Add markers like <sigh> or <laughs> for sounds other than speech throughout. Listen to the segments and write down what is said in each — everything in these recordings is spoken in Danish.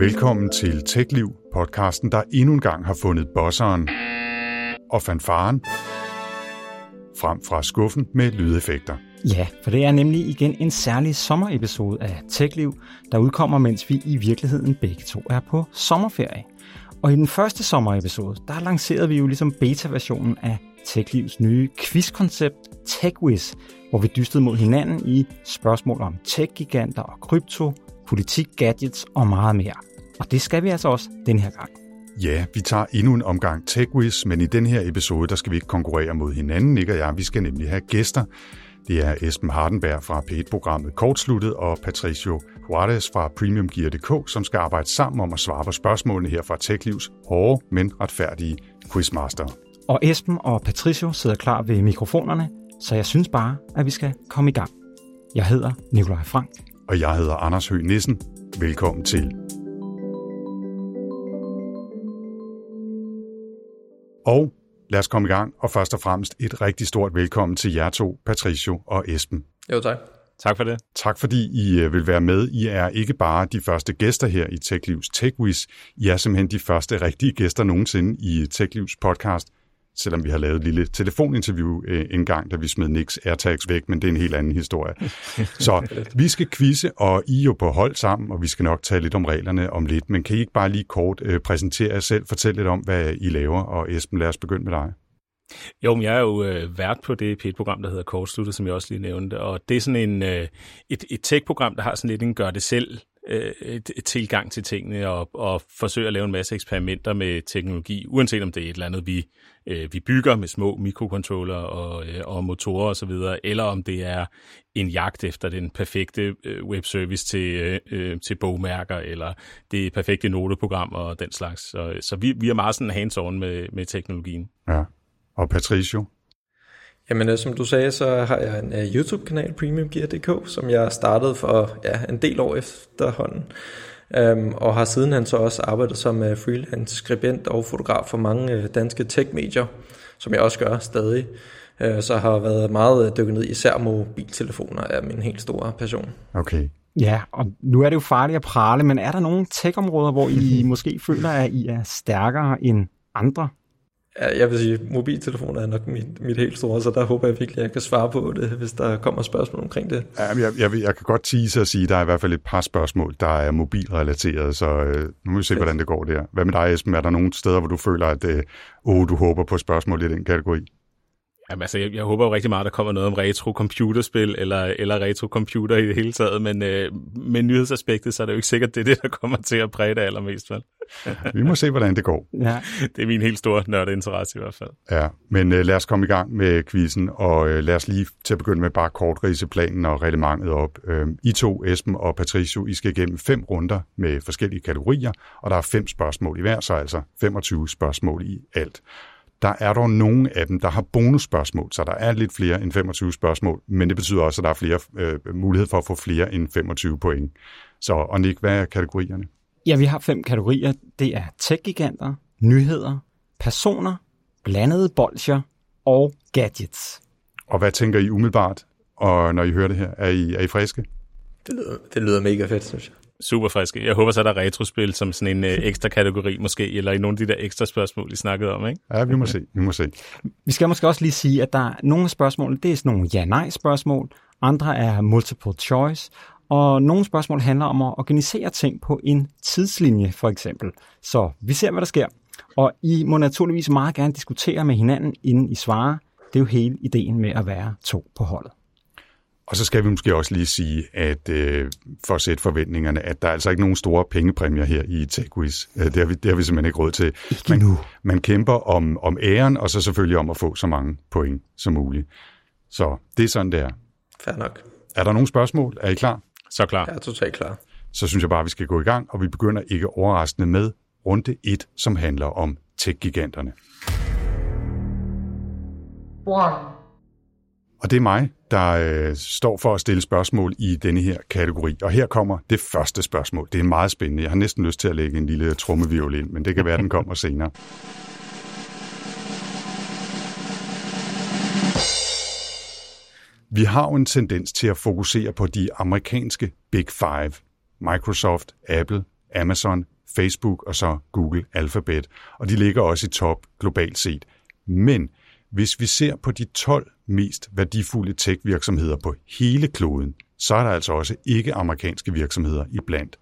Velkommen til TechLiv, podcasten, der endnu en gang har fundet bosseren og fanfaren frem fra skuffen med lydeffekter. Ja, for det er nemlig igen en særlig sommerepisode af TechLiv, der udkommer, mens vi i virkeligheden begge to er på sommerferie. Og i den første sommerepisode, der lancerede vi jo ligesom beta-versionen af TechLivs nye quizkoncept TechWiz, hvor vi dystede mod hinanden i spørgsmål om tech-giganter og krypto, politik, gadgets og meget mere. Og det skal vi altså også den her gang. Ja, vi tager endnu en omgang TechWiz, men i den her episode, der skal vi ikke konkurrere mod hinanden, ikke og jeg. Vi skal nemlig have gæster. Det er Esben Hardenberg fra P1-programmet Kortsluttet og Patricio Juarez fra PremiumGear.dk, som skal arbejde sammen om at svare på spørgsmålene her fra TechLivs hårde, men retfærdige quizmaster. Og Esben og Patricio sidder klar ved mikrofonerne, så jeg synes bare, at vi skal komme i gang. Jeg hedder Nikolaj Frank. Og jeg hedder Anders Høgh Nissen. Velkommen til. Og lad os komme i gang, og først og fremmest et rigtig stort velkommen til jer to, Patricio og Esben. Jo, tak. Tak for det. Tak fordi I øh, vil være med. I er ikke bare de første gæster her i TechLivs TechWiz. I er simpelthen de første rigtige gæster nogensinde i TechLivs podcast selvom vi har lavet et lille telefoninterview øh, en gang, da vi smed Nix AirTags væk, men det er en helt anden historie. <laughs> Så vi skal quizze, og I er jo på hold sammen, og vi skal nok tale lidt om reglerne om lidt, men kan I ikke bare lige kort øh, præsentere jer selv, fortælle lidt om, hvad I laver, og Esben, lad os begynde med dig. Jo, men jeg er jo øh, vært på det P1-program, der hedder Kortsluttet, som jeg også lige nævnte, og det er sådan en, øh, et, et tech-program, der har sådan lidt en gør-det-selv øh, tilgang til tingene og, og forsøge at lave en masse eksperimenter med teknologi, uanset om det er et eller andet, vi, øh, vi bygger med små mikrocontroller og, øh, og motorer osv., eller om det er en jagt efter den perfekte øh, webservice til, øh, øh til bogmærker, eller det perfekte noteprogram og den slags. Så, så vi, vi er meget sådan hands-on med, med teknologien. Ja. Og Patricio? Jamen, øh, som du sagde, så har jeg en uh, YouTube-kanal, PremiumGear.dk, som jeg startede for ja, en del år efterhånden. Um, og har sidenhen så også arbejdet som uh, freelance skribent og fotograf for mange uh, danske tech-medier, som jeg også gør stadig. Uh, så har været meget dykket ned især mobiltelefoner er min helt store passion. Okay. Ja, og nu er det jo farligt at prale, men er der nogle tech-områder, hvor I <laughs> måske føler, at I er stærkere end andre? Jeg vil sige, mobiltelefoner er nok mit, mit helt store, så der håber jeg virkelig, at jeg kan svare på det, hvis der kommer spørgsmål omkring det. Ja, jeg, jeg, jeg kan godt tease og sige, at der er i hvert fald et par spørgsmål, der er mobilrelateret, så øh, nu må vi se, hvordan det går der. Hvad med dig, Esben? Er der nogle steder, hvor du føler, at øh, oh, du håber på spørgsmål i den kategori? Jamen, altså, jeg, jeg håber jo rigtig meget, at der kommer noget om retro-computerspil, eller, eller retro-computer i det hele taget, men øh, med nyhedsaspektet, så er det jo ikke sikkert, det er det, der kommer til at præge det allermest, vel? Vi må se, hvordan det går. Ja. <laughs> Det er min helt store nørdeinteresse i hvert fald. Ja, men øh, lad os komme i gang med quizzen, og øh, lad os lige til at begynde med bare kort rise planen og reglementet op. Øh, I to, Esben og Patricio, I skal igennem fem runder med forskellige kategorier, og der er fem spørgsmål i hver, så altså 25 spørgsmål i alt. Der er dog nogle af dem, der har bonusspørgsmål, så der er lidt flere end 25 spørgsmål, men det betyder også, at der er flere øh, mulighed for at få flere end 25 point. Så, og Nick, hvad er kategorierne? Ja, vi har fem kategorier. Det er tech-giganter, nyheder, personer, blandede bolcher og gadgets. Og hvad tænker I umiddelbart, og når I hører det her? Er I, er I friske? Det lyder, det lyder mega fedt, synes jeg super friske. Jeg håber så, der er retrospil som sådan en øh, <laughs> ekstra kategori måske, eller i nogle af de der ekstra spørgsmål, I snakkede om, ikke? Ja, vi må se. Vi må se. Vi skal måske også lige sige, at der er nogle af spørgsmålene, det er sådan nogle ja-nej-spørgsmål, andre er multiple choice, og nogle spørgsmål handler om at organisere ting på en tidslinje, for eksempel. Så vi ser, hvad der sker. Og I må naturligvis meget gerne diskutere med hinanden, inden I svarer. Det er jo hele ideen med at være to på holdet. Og så skal vi måske også lige sige, at øh, for at sætte forventningerne, at der er altså ikke nogen store pengepræmier her i TechWiz. Øh, det, har vi, det har vi simpelthen ikke råd til. Ikke man, nu. man kæmper om, om æren, og så selvfølgelig om at få så mange point som muligt. Så det er sådan, det er. Fair nok. Er der nogle spørgsmål? Er I klar? Så klar. Jeg er totalt klar. Så synes jeg bare, at vi skal gå i gang, og vi begynder ikke overraskende med runde 1, som handler om tech-giganterne. One. Og det er mig, der øh, står for at stille spørgsmål i denne her kategori. Og her kommer det første spørgsmål. Det er meget spændende. Jeg har næsten lyst til at lægge en lille trummeviol ind, men det kan være, den kommer senere. Vi har jo en tendens til at fokusere på de amerikanske Big Five. Microsoft, Apple, Amazon, Facebook og så Google Alphabet. Og de ligger også i top globalt set. Men hvis vi ser på de 12 mest værdifulde tech-virksomheder på hele kloden, så er der altså også ikke amerikanske virksomheder iblandt.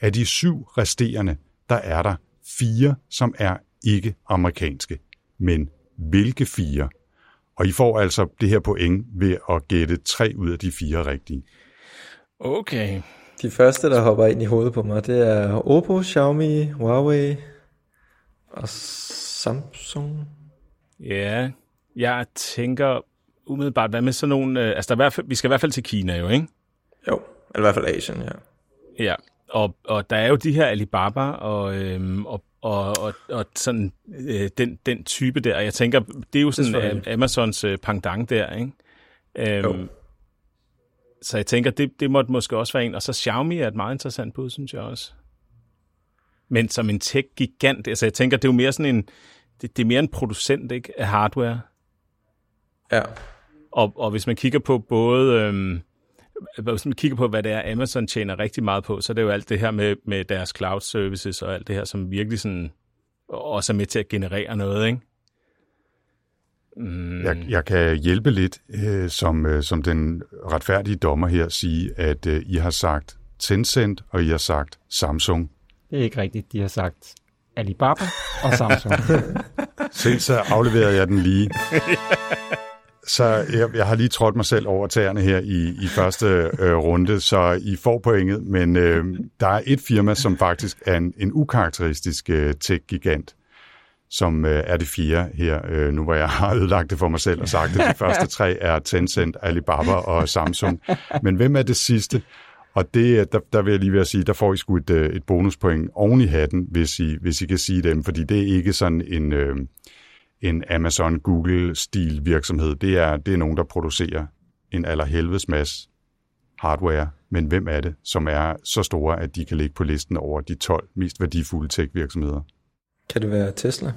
Af de syv resterende, der er der fire, som er ikke amerikanske. Men hvilke fire? Og I får altså det her point ved at gætte tre ud af de fire rigtige. Okay. De første, der hopper ind i hovedet på mig, det er Oppo, Xiaomi, Huawei og Samsung. Ja, jeg tænker umiddelbart, hvad med sådan nogle... Øh, altså, der er i hvert fald, vi skal i hvert fald til Kina jo, ikke? Jo, eller i hvert fald Asien, ja. Ja, og, og der er jo de her Alibaba og, øhm, og, og, og, og sådan øh, den, den type der. Jeg tænker, det er jo sådan Selvfølgelig. Amazons øh, pendant der, ikke? Øhm, Jo. så jeg tænker, det, det måtte måske også være en. Og så Xiaomi er et meget interessant bud, synes jeg også. Men som en tech-gigant, altså jeg tænker, det er jo mere sådan en, det, det er mere en producent ikke, af hardware. Ja, Og, og hvis man kigger på både, øhm, hvis man kigger på, hvad det er, Amazon tjener rigtig meget på, så er det jo alt det her med, med deres cloud services og alt det her, som virkelig sådan også er med til at generere noget, ikke? Mm, Jeg, jeg kan hjælpe lidt øh, som, øh, som den retfærdige dommer her sige, at øh, I har sagt Tencent, og I har sagt Samsung. Det er ikke rigtigt. De har sagt Alibaba og Samsung. <laughs> Se, så afleverede jeg den lige. <laughs> Så jeg, jeg har lige trådt mig selv over tæerne her i, i første øh, runde, så I får pointet, men øh, der er et firma, som faktisk er en, en ukarakteristisk øh, tech-gigant, som øh, er det fjerde her, øh, nu hvor jeg har ødelagt det for mig selv og sagt, at de første tre er Tencent, Alibaba og Samsung. Men hvem er det sidste? Og det, der, der vil jeg lige ved at sige, der får I sgu et, øh, et bonuspoint oven i hatten, hvis I, hvis I kan sige dem, fordi det er ikke sådan en, øh, en Amazon, Google-stil virksomhed. Det er, det er nogen, der producerer en allerhelvedes masse hardware, men hvem er det, som er så store, at de kan ligge på listen over de 12 mest værdifulde tech-virksomheder? kan det være Tesla?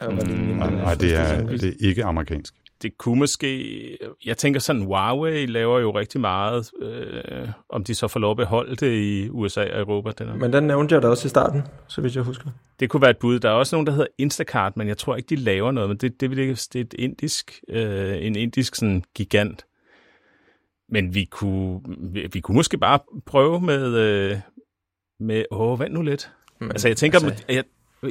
Lige Nej, det er, det er ikke amerikansk. Det kunne måske... Jeg tænker sådan, Huawei laver jo rigtig meget, øh, om de så får lov at beholde det i USA og Europa. Den. Men den nævnte jeg da også i starten, så vidt jeg husker. Det kunne være et bud. Der er også nogen, der hedder Instacart, men jeg tror ikke, de laver noget. Men det, det, det, det er et indisk, øh, en indisk sådan, gigant. Men vi kunne, vi, kunne måske bare prøve med... Øh, med åh, vent nu lidt. Men, Altså, jeg tænker, altså, jeg,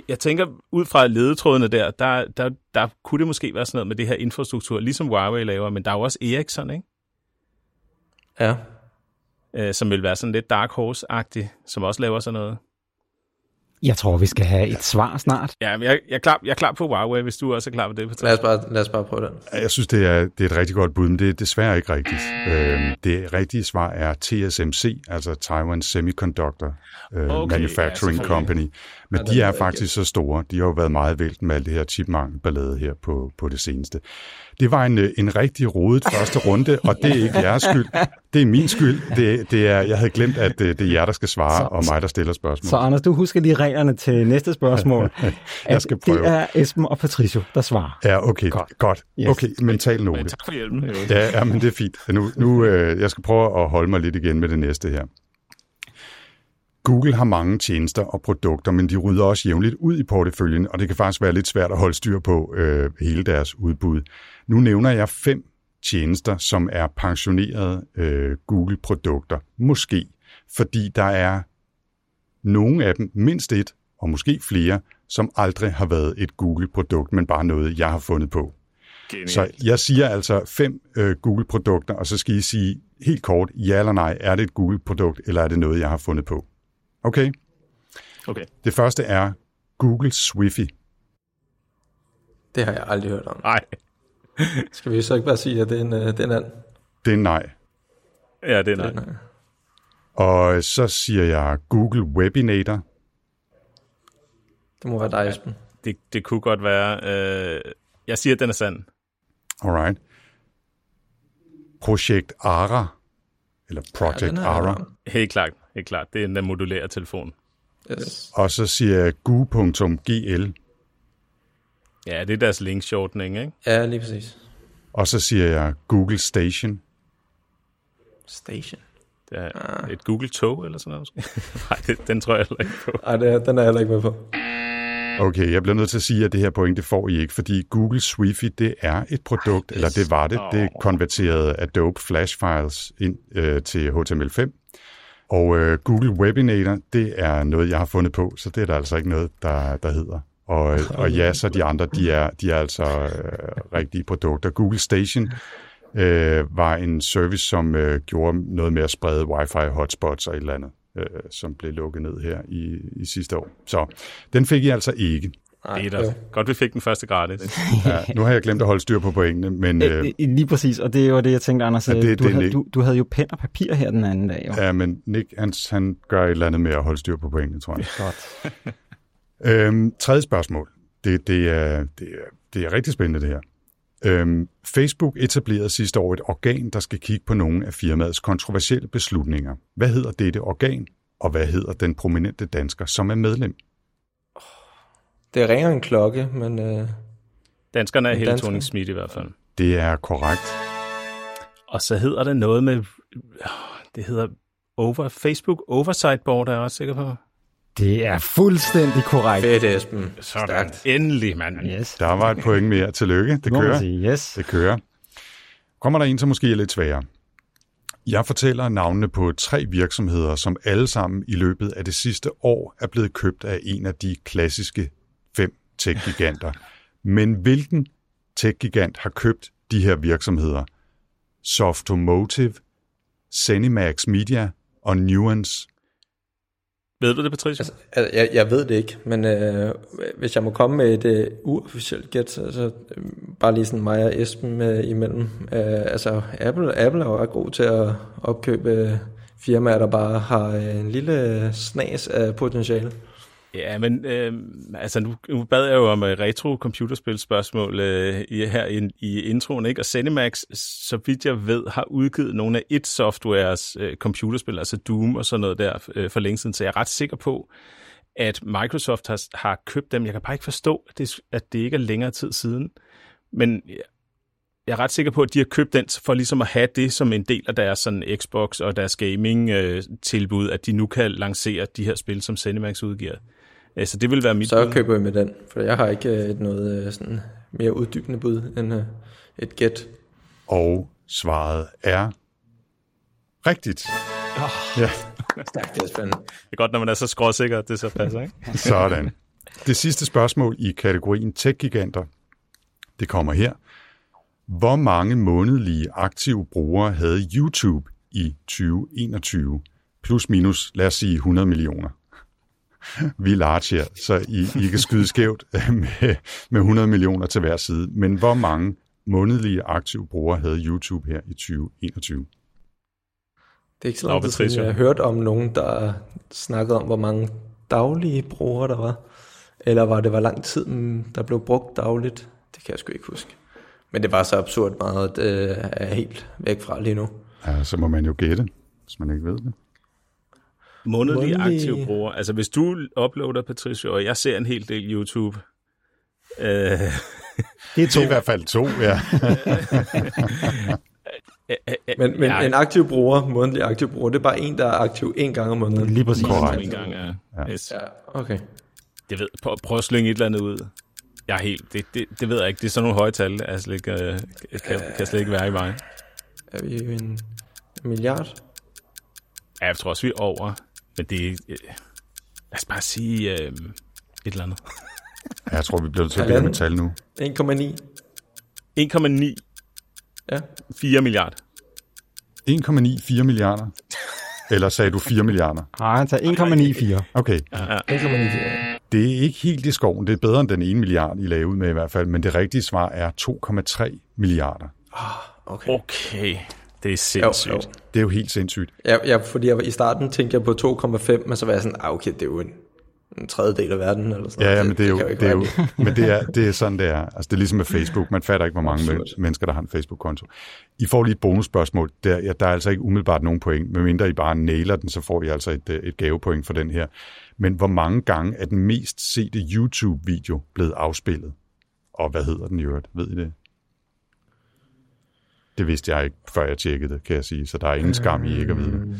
jeg tænker ud fra ledetrådene der, der, der, der kunne det måske være sådan noget med det her infrastruktur, ligesom Huawei laver, men der er jo også Ericsson, ikke? Ja, Øh, som vil være sådan lidt Dark Horse-agtig, som også laver sådan noget. Jeg tror, vi skal have et svar snart. Ja, men jeg, jeg, er klar, jeg er klar på Huawei, hvis du også er klar på det. lad os bare, lad os bare prøve den. Jeg synes, det er, det er et rigtig godt bud, men det er desværre ikke rigtigt. Øhm, det rigtige svar er TSMC, altså Taiwan Semiconductor øh, Okay, ja, Manufacturing selvfølgelig. Company. Men Ja, de er faktisk så store. De har jo været meget vælten med alt det her chipmangel-ballade her på, på det seneste. Det var en, øh, en rigtig rodet første runde, og det er ikke jeres skyld. Det er min skyld. Det, det er, jeg havde glemt, at øh, det er jer, der skal svare, Så- og mig, der stiller spørgsmål. Så Anders, du husker lige reglerne til næste spørgsmål. <laughs> Jeg skal prøve. Det er Esben og Patricio, der svarer. Ja, okay. Godt. Godt. Yes. Okay, mental note. Men tak for hjælpen. Ja, ja, men det er fint. Nu, nu øh, jeg skal prøve at holde mig lidt igen med det næste her. Google har mange tjenester og produkter, men de rydder også jævnligt ud i porteføljen, og det kan faktisk være lidt svært at holde styr på øh, hele deres udbud. Nu nævner jeg fem tjenester, som er pensionerede øh, Google-produkter. Måske, fordi der er nogle af dem, mindst et, og måske flere, som aldrig har været et Google-produkt, men bare noget, jeg har fundet på. Genialt. Så jeg siger altså fem øh, Google-produkter, og så skal I sige helt kort, ja eller nej, er det et Google-produkt, eller er det noget, jeg har fundet på? Okay? Okay. Det første er Google Swiffy. Det har jeg aldrig hørt om. Nej. Skal vi så ikke bare sige, at det er en, øh, det er en and? Det er nej. Ja, det er nej. Nej. Og så siger jeg Google Webinator. Det må være dig, Esben. Det, det kunne godt være... Øh, jeg siger, at den er sand. Alright. Projekt Ara. Eller Project hørt Ara. Helt klart. Helt klart. Det er den modulære telefon. Yes. Og så siger jeg gu.gl. Ja, det er deres link-shortening, ikke? Ja, lige præcis. Og så siger jeg Google Station. Station. Det er ah. et Google Tog eller sådan noget. <laughs> Nej, den tror jeg heller ikke på. Nej, det, den er jeg heller ikke med på. Okay, jeg bliver nødt til at sige, at det her point, det får I ikke, fordi Google Swifi, det er et produkt, eller det var det, det konverterede Adobe Flash Files ind øh, til HTML5. Og øh, Google Webinator, det er noget, jeg har fundet på, så det er der altså ikke noget, der, der hedder. Og, og ja, så de andre, de er, de er altså øh, rigtige produkter. Google Station øh, var en service, som øh, gjorde noget med at sprede wifi hotspots og et eller andet, øh, som blev lukket ned her i, i sidste år. Så den fik I altså ikke. Ej, det er da. Godt, vi fik den første gratis. <laughs> ja, nu har jeg glemt at holde styr på pointene, men... Øh, Lige præcis, og det var det, jeg tænkte, Anders. Ja, det, du, det, havde, du, du havde jo pen og papir her den anden dag. Jo. Ja, men Nick, han, han gør et eller andet med at holde styr på pointene, tror jeg. <laughs> Godt. <laughs> øhm, tredje spørgsmål. Det, det, er, det, er, det er rigtig spændende, det her. Øhm, Facebook etablerede sidste år et organ, der skal kigge på nogle af firmaets kontroversielle beslutninger. Hvad hedder dette organ, og hvad hedder den prominente dansker, som er medlem? Det ringer en klokke, men... Øh, Danskerne er hele dansker. Tony Smith i hvert fald. Det er korrekt. Og så hedder det noget med... Det hedder over, Facebook Oversight Board, er jeg også sikker på. Det er fuldstændig korrekt. Fedt, Esben. Sådan. Stærkt. Endelig, mand. Yes. Der var et point mere. Tillykke. Det kører. Sige, yes. Det kører. Kommer der en, som måske er lidt sværere. Jeg fortæller navnene på tre virksomheder, som alle sammen i løbet af det sidste år er blevet købt af en af de klassiske fem tech-giganter. Men hvilken tech-gigant har købt de her virksomheder? Softomotive, Zenimax Media og Nuance. Ved du det, Patricia? Altså, altså, jeg, jeg ved det ikke, men øh, hvis jeg må komme med et øh, uofficielt gæt, så altså, øh, bare lige sådan mig og Esben med imellem. Øh, altså, Apple, Apple er jo god til at opkøbe øh, firmaer, der bare har øh, en lille snas af potentiale. Ja, men øh, altså nu, nu bad jeg jo om øh, uh, retro-computerspil spørgsmål uh, øh, i, her i, i introen, ikke? Og Cinemax, så vidt jeg ved, har udgivet nogle af et softwares uh, computerspil, altså Doom og sådan noget der uh, for længe siden, så jeg er ret sikker på, at Microsoft har, har købt dem. Jeg kan bare ikke forstå, at det, at det ikke er længere tid siden. Men jeg er ret sikker på, at de har købt den for ligesom at have det som en del af deres sådan Xbox og deres gaming-tilbud, at de nu kan lancere de her spil, som Cinemax udgiver. Så det vil være mit Så bud. køber jeg med den, for jeg har ikke et noget sådan mere uddybende bud end et gæt. Og svaret er rigtigt. Oh. Ja. Stærkt, det er spændende. Det er godt, når man er så skråsikker, at det så passer, ikke? <laughs> Sådan. Det sidste spørgsmål i kategorien tech-giganter, det kommer her. Hvor mange månedlige aktive brugere havde YouTube i 2021? Plus minus, lad os sige 100 millioner. Vi er large her, så I, I kan skyde skævt <laughs> med, med 100 millioner til hver side. Men hvor mange månedlige aktive brugere havde YouTube her i 2021? Det er ikke så langt siden, jeg har hørt om nogen, der snakkede om, hvor mange daglige brugere der var. Eller var det var lang tid, der blev brugt dagligt? Det kan jeg sgu ikke huske. Men det var så absurd meget, at det er helt væk fra lige nu. Ja, så må man jo gætte, hvis man ikke ved det. Månedlige Månedlig... aktive bruger. Altså hvis du uploader, Patricia, og jeg ser en hel del YouTube. Øh... Det er to. Det er i hvert fald to, ja. <laughs> men men ja. en aktiv bruger, månedlig aktiv bruger, det er bare en, der er aktiv en gang om måneden. Lige præcis. Korrekt. En gang, ja. Ja. Yes. ja okay. Det ved, prøv, prøv at slynge et eller andet ud. Jeg er helt, det, det, det ved jeg ikke. Det er sådan nogle høje tal, jeg slet ikke, øh, kan, kan slet ikke være i mig. Er vi en, en milliard? Ja, jeg tror også, vi er over. Men det er... Øh, lad os bare sige øh, et eller andet. <laughs> jeg tror, vi bliver til at blive med tal nu. 1,9. 1,9. Ja. 4 milliarder. 1,94 <laughs> milliarder. Eller sagde du 4 milliarder? Nej, han tager 1,94. Okay. Ja. 1,94. Det er ikke helt i skoven. Det er bedre end den 1 milliard, I lavede ud med i hvert fald. Men det rigtige svar er 2,3 milliarder. Oh, okay. Okay. Det er sindssygt. Jo, jo. Det er jo helt sindssygt. Ja, ja fordi jeg, i starten tænkte jeg på 2,5, men så var jeg sådan, ah, okay, det er jo en, en tredjedel af verden. Eller sådan ja, ja, men det er jo, det, det er jo men det er, det er sådan, det er. Altså, det er ligesom med Facebook. Man fatter ikke, hvor mange Absolut. mennesker, der har en Facebook-konto. I får lige et bonusspørgsmål. Der, ja, der er altså ikke umiddelbart nogen point. Medmindre I bare nailer den, så får I altså et, et gavepoint for den her. Men hvor mange gange er den mest sete YouTube-video blevet afspillet? Og hvad hedder den i øvrigt? Ved I det? Det vidste jeg ikke, før jeg tjekkede det, kan jeg sige. Så der er ingen skam i ikke at vide det.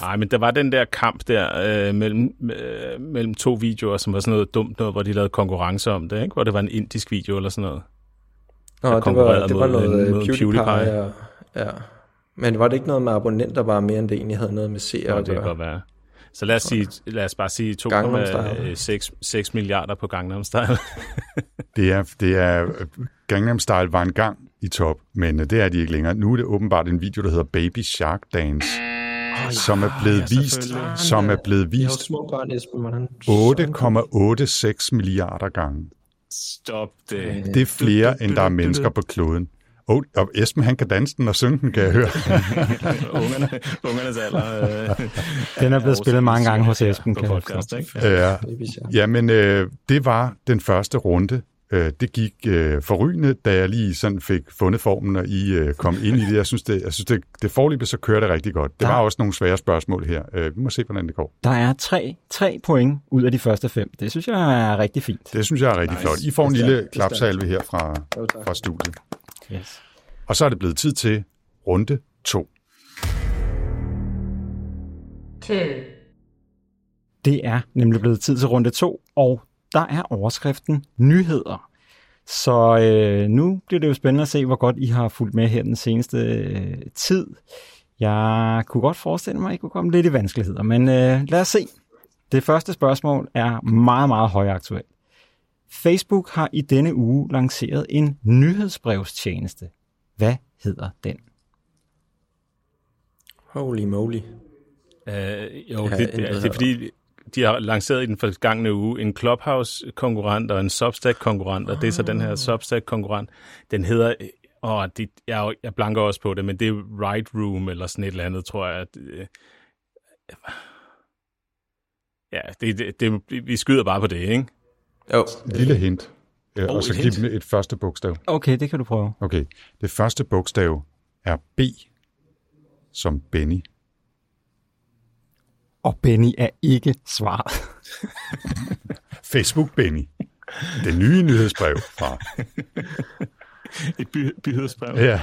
Nej, men der var den der kamp der øh, mellem, øh, mellem to videoer, som var sådan noget dumt noget, hvor de lavede konkurrence om det, ikke? hvor det var en indisk video eller sådan noget. Nå, det var, det var mod- noget mod PewDiePie. PewDiePie. Og, ja. Men var det ikke noget med abonnenter bare mere, end det egentlig havde noget med seere Nå, det kan godt være. Så lad os, sige, lad os bare sige Gangnam Style. 2,6 milliarder på Gangnam Style. <laughs> Det er, det er Gangnam Style var en gang i top, men øh, det er de ikke længere. Nu er det åbenbart en video, der hedder Baby Shark Dance, som er blevet ja, vist, som er blevet vist små børn, Esben, hvordan... 8,86 milliarder gange. Stop det. Det er flere, end der er mennesker på kloden. Oh, og Esben, han kan danse den og synge den, kan jeg høre. <laughs> ungerne, ungernes alder. Øh, <laughs> Den er blevet spillet mange gange hos Esben, på kan podcast, ikke? Ja, Shark. Jamen, øh, det var den første runde. Øh, det gik øh, forrygende, da jeg lige sådan fik fundet formen, og I øh, kom ind i det. Jeg synes, det, jeg synes det, det forløbet, så kører det rigtig godt. Det Ja. var også nogle svære spørgsmål her. Øh, vi må se, hvordan det går. Der er tre, tre point ud af de første fem. Det synes jeg er rigtig fint. Det synes jeg er rigtig Nice. flot. I får en lille klapsalve her fra, fra studiet. Yes. Og så er det blevet tid til runde to. two, Det er nemlig blevet tid til runde to, og der er overskriften nyheder. Så øh, nu bliver det jo spændende at se, hvor godt I har fulgt med her den seneste øh, tid. Jeg kunne godt forestille mig, at I kunne komme lidt i vanskeligheder, men øh, lad os se. Det første spørgsmål er meget, meget højaktuelt. Facebook har i denne uge lanceret en nyhedsbrevstjeneste. Hvad hedder den? Holy moly. Øh, jo, Ja, det, det, er, det er fordi, de har lanceret i den forgangne uge en Clubhouse-konkurrent og en Substack-konkurrent, og det er så den her Substack-konkurrent. Den hedder, åh, det, jeg, jeg blanker også på det, men det er Right Room eller sådan et eller andet, tror jeg. At, øh, ja, det, det, det, vi skyder bare på det, ikke? Jo, Lille hint. Øh, Oh, og så et giv hint. dem et første bogstav. Okay, det kan du prøve. Okay. Det første bogstav er B, som Benny. Og Benny er ikke svaret. <laughs> Facebook Benny. Det nye nyhedsbrev fra... <laughs> Et by, byhedsbrev. Ja.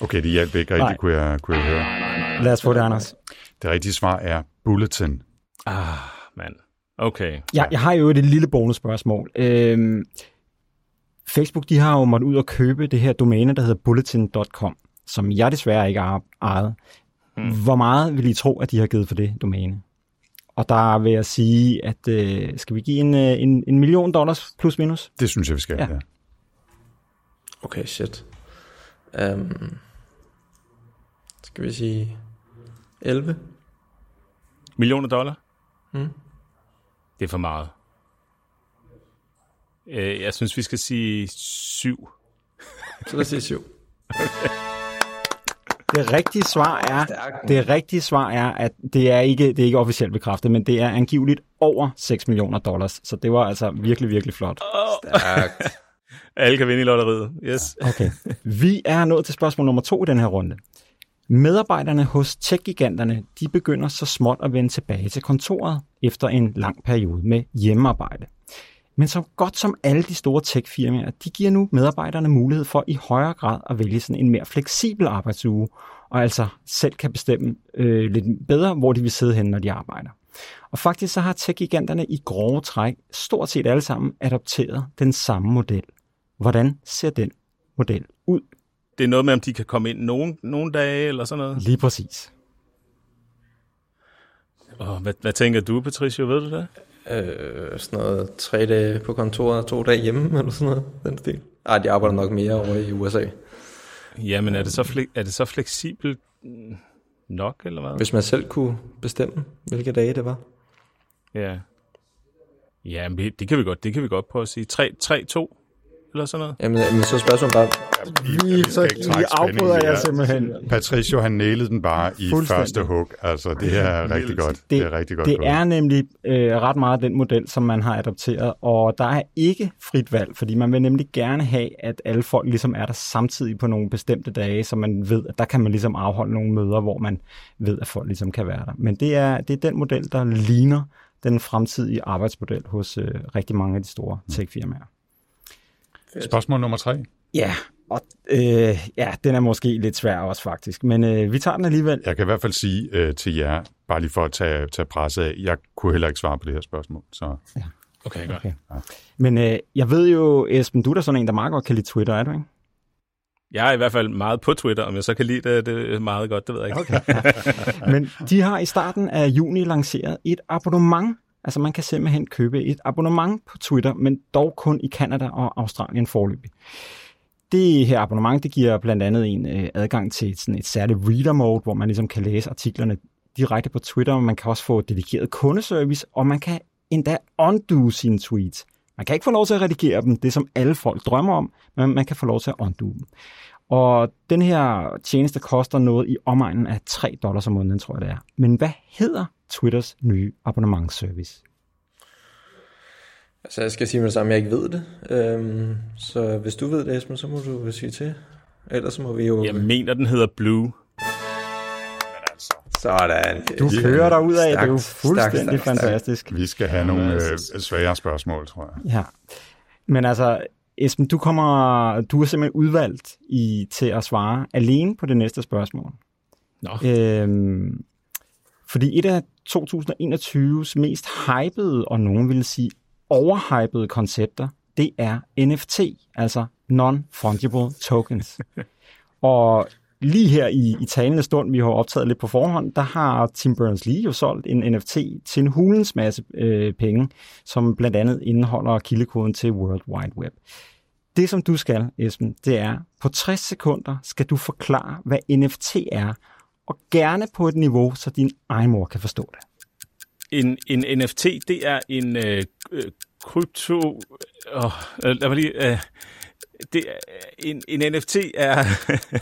Okay, det hjalp ikke rigtigt, kunne jeg, kunne jeg høre. Lad os få det, Anders. Det rigtige svar er Bulletin. Ah, mand. Okay. Jeg, jeg har jo et lille bonusspørgsmål. Øhm, Facebook de har jo måttet ud og købe det her domæne, der hedder bulletin.com, som jeg desværre ikke har ejet. Hmm. Hvor meget vil I tro, at de har givet for det domæne? Og der vil jeg sige, at øh, skal vi give en, øh, en, en million dollars plus minus? Det synes jeg, vi skal. Ja. Ja. Ja. okay, shit. Um, skal vi sige 11? Millioner dollar? Mm. Det er for meget. Øh, Jeg synes, vi skal sige syv. Så lad os sige 7. <laughs> Det rigtige svar er, det rigtige svar er, at det er ikke, det er ikke officielt bekræftet, men det er angiveligt over 6 millioner dollars. Så det var altså virkelig, virkelig flot. Stærkt. Alle kan vinde i lotteriet. Yes. Okay. Vi er nået til spørgsmål nummer to i den her runde. Medarbejderne hos tech-giganterne, de begynder så småt at vende tilbage til kontoret efter en lang periode med hjemmearbejde. Men så godt som alle de store tech-firmaer, de giver nu medarbejderne mulighed for i højere grad at vælge sådan en mere fleksibel arbejdsuge, og altså selv kan bestemme øh, lidt bedre, hvor de vil sidde hen, når de arbejder. Og faktisk så har tech-giganterne i grove træk stort set alle sammen adopteret den samme model. Hvordan ser den model ud? Det er noget med, om de kan komme ind nogle, nogle dage eller sådan noget. Lige præcis. Oh, hvad, hvad tænker du, Patricio? Ved du det? Øh, sådan noget tre dage på kontoret, to dage hjemme, <laughs> eller sådan noget, den stil. Ej, de arbejder nok mere over i USA. Jamen, er det så, fle- er det så fleksibelt nok, eller hvad? Hvis man selv kunne bestemme, hvilke dage det var. Ja. Ja, men det, det kan vi godt, det kan vi godt prøve at sige. 3, 3 2 eller sådan noget. Jamen, men så spørgsmålet bare, Lige, så lige afbryder jeg simpelthen. Patricio, han nailede den bare i første hug. Altså, det er rigtig godt. Det, det er rigtig godt det er nemlig øh, ret meget den model, som man har adopteret, og der er ikke frit valg, fordi man vil nemlig gerne have, at alle folk ligesom er der samtidig på nogle bestemte dage, så man ved, at der kan man ligesom afholde nogle møder, hvor man ved, at folk ligesom kan være der. Men det er, det er den model, der ligner den fremtidige arbejdsmodel hos øh, rigtig mange af de store tech-firmaer. Spørgsmål nummer tre. Ja, Og øh, ja, den er måske lidt svær også faktisk, men øh, vi tager den alligevel. Jeg kan i hvert fald sige øh, til jer, bare lige for at tage, tage presset af, jeg kunne heller ikke svare på det her spørgsmål. Så. Ja. Okay, godt. Okay. Ja. Men øh, jeg ved jo, Esben, du er da sådan en, der meget godt kan lide Twitter, er du ikke? Jeg er i hvert fald meget på Twitter, om jeg så kan lide det, det er meget godt, det ved jeg ikke. Okay. <laughs> Men de har i starten af juni lanceret et abonnement. Altså man kan simpelthen købe et abonnement på Twitter, men dog kun i Kanada og Australien forløbig. Det her abonnement, det giver blandt andet en øh, adgang til sådan et særligt reader mode, hvor man ligesom kan læse artiklerne direkte på Twitter, man kan også få dedikeret kundeservice, og man kan endda undo sine tweets. Man kan ikke få lov til at redigere dem, det som alle folk drømmer om, men man kan få lov til at undo dem. Og den her tjeneste koster noget i omegnen af 3 dollars om måneden, tror jeg det er. Men hvad hedder Twitters nye abonnementsservice? Altså, jeg skal sige med det samme, jeg ikke ved det. Øhm, så hvis du ved det, Esben, så må du sige til. Ellers må vi jo... Jeg mener, den hedder Blue. Sådan. Du kører dig ud af, det er jo fuldstændig stærk, fantastisk. Stærk. Vi skal have nogle øh, svære spørgsmål, tror jeg. Ja, men altså, Esben, du, kommer, du er simpelthen udvalgt i, til at svare alene på det næste spørgsmål. Nå. Øhm, fordi et af 2021's mest hypede, og nogen vil sige overhypede koncepter, det er NFT, altså Non-Fungible Tokens. <laughs> og lige her i, i talende stund, vi har optaget lidt på forhånd, der har Tim Berners-Lee jo solgt en NFT til en hulens masse øh, penge, som blandt andet indeholder kildekoden til World Wide Web. Det, som du skal, Esben, det er, på 60 sekunder skal du forklare, hvad NFT er, og gerne på et niveau, så din egen mor kan forstå det. En, en NFT, det er en øh, øh krypto... Øh, lad mig lige... Øh, det, en, en NFT er,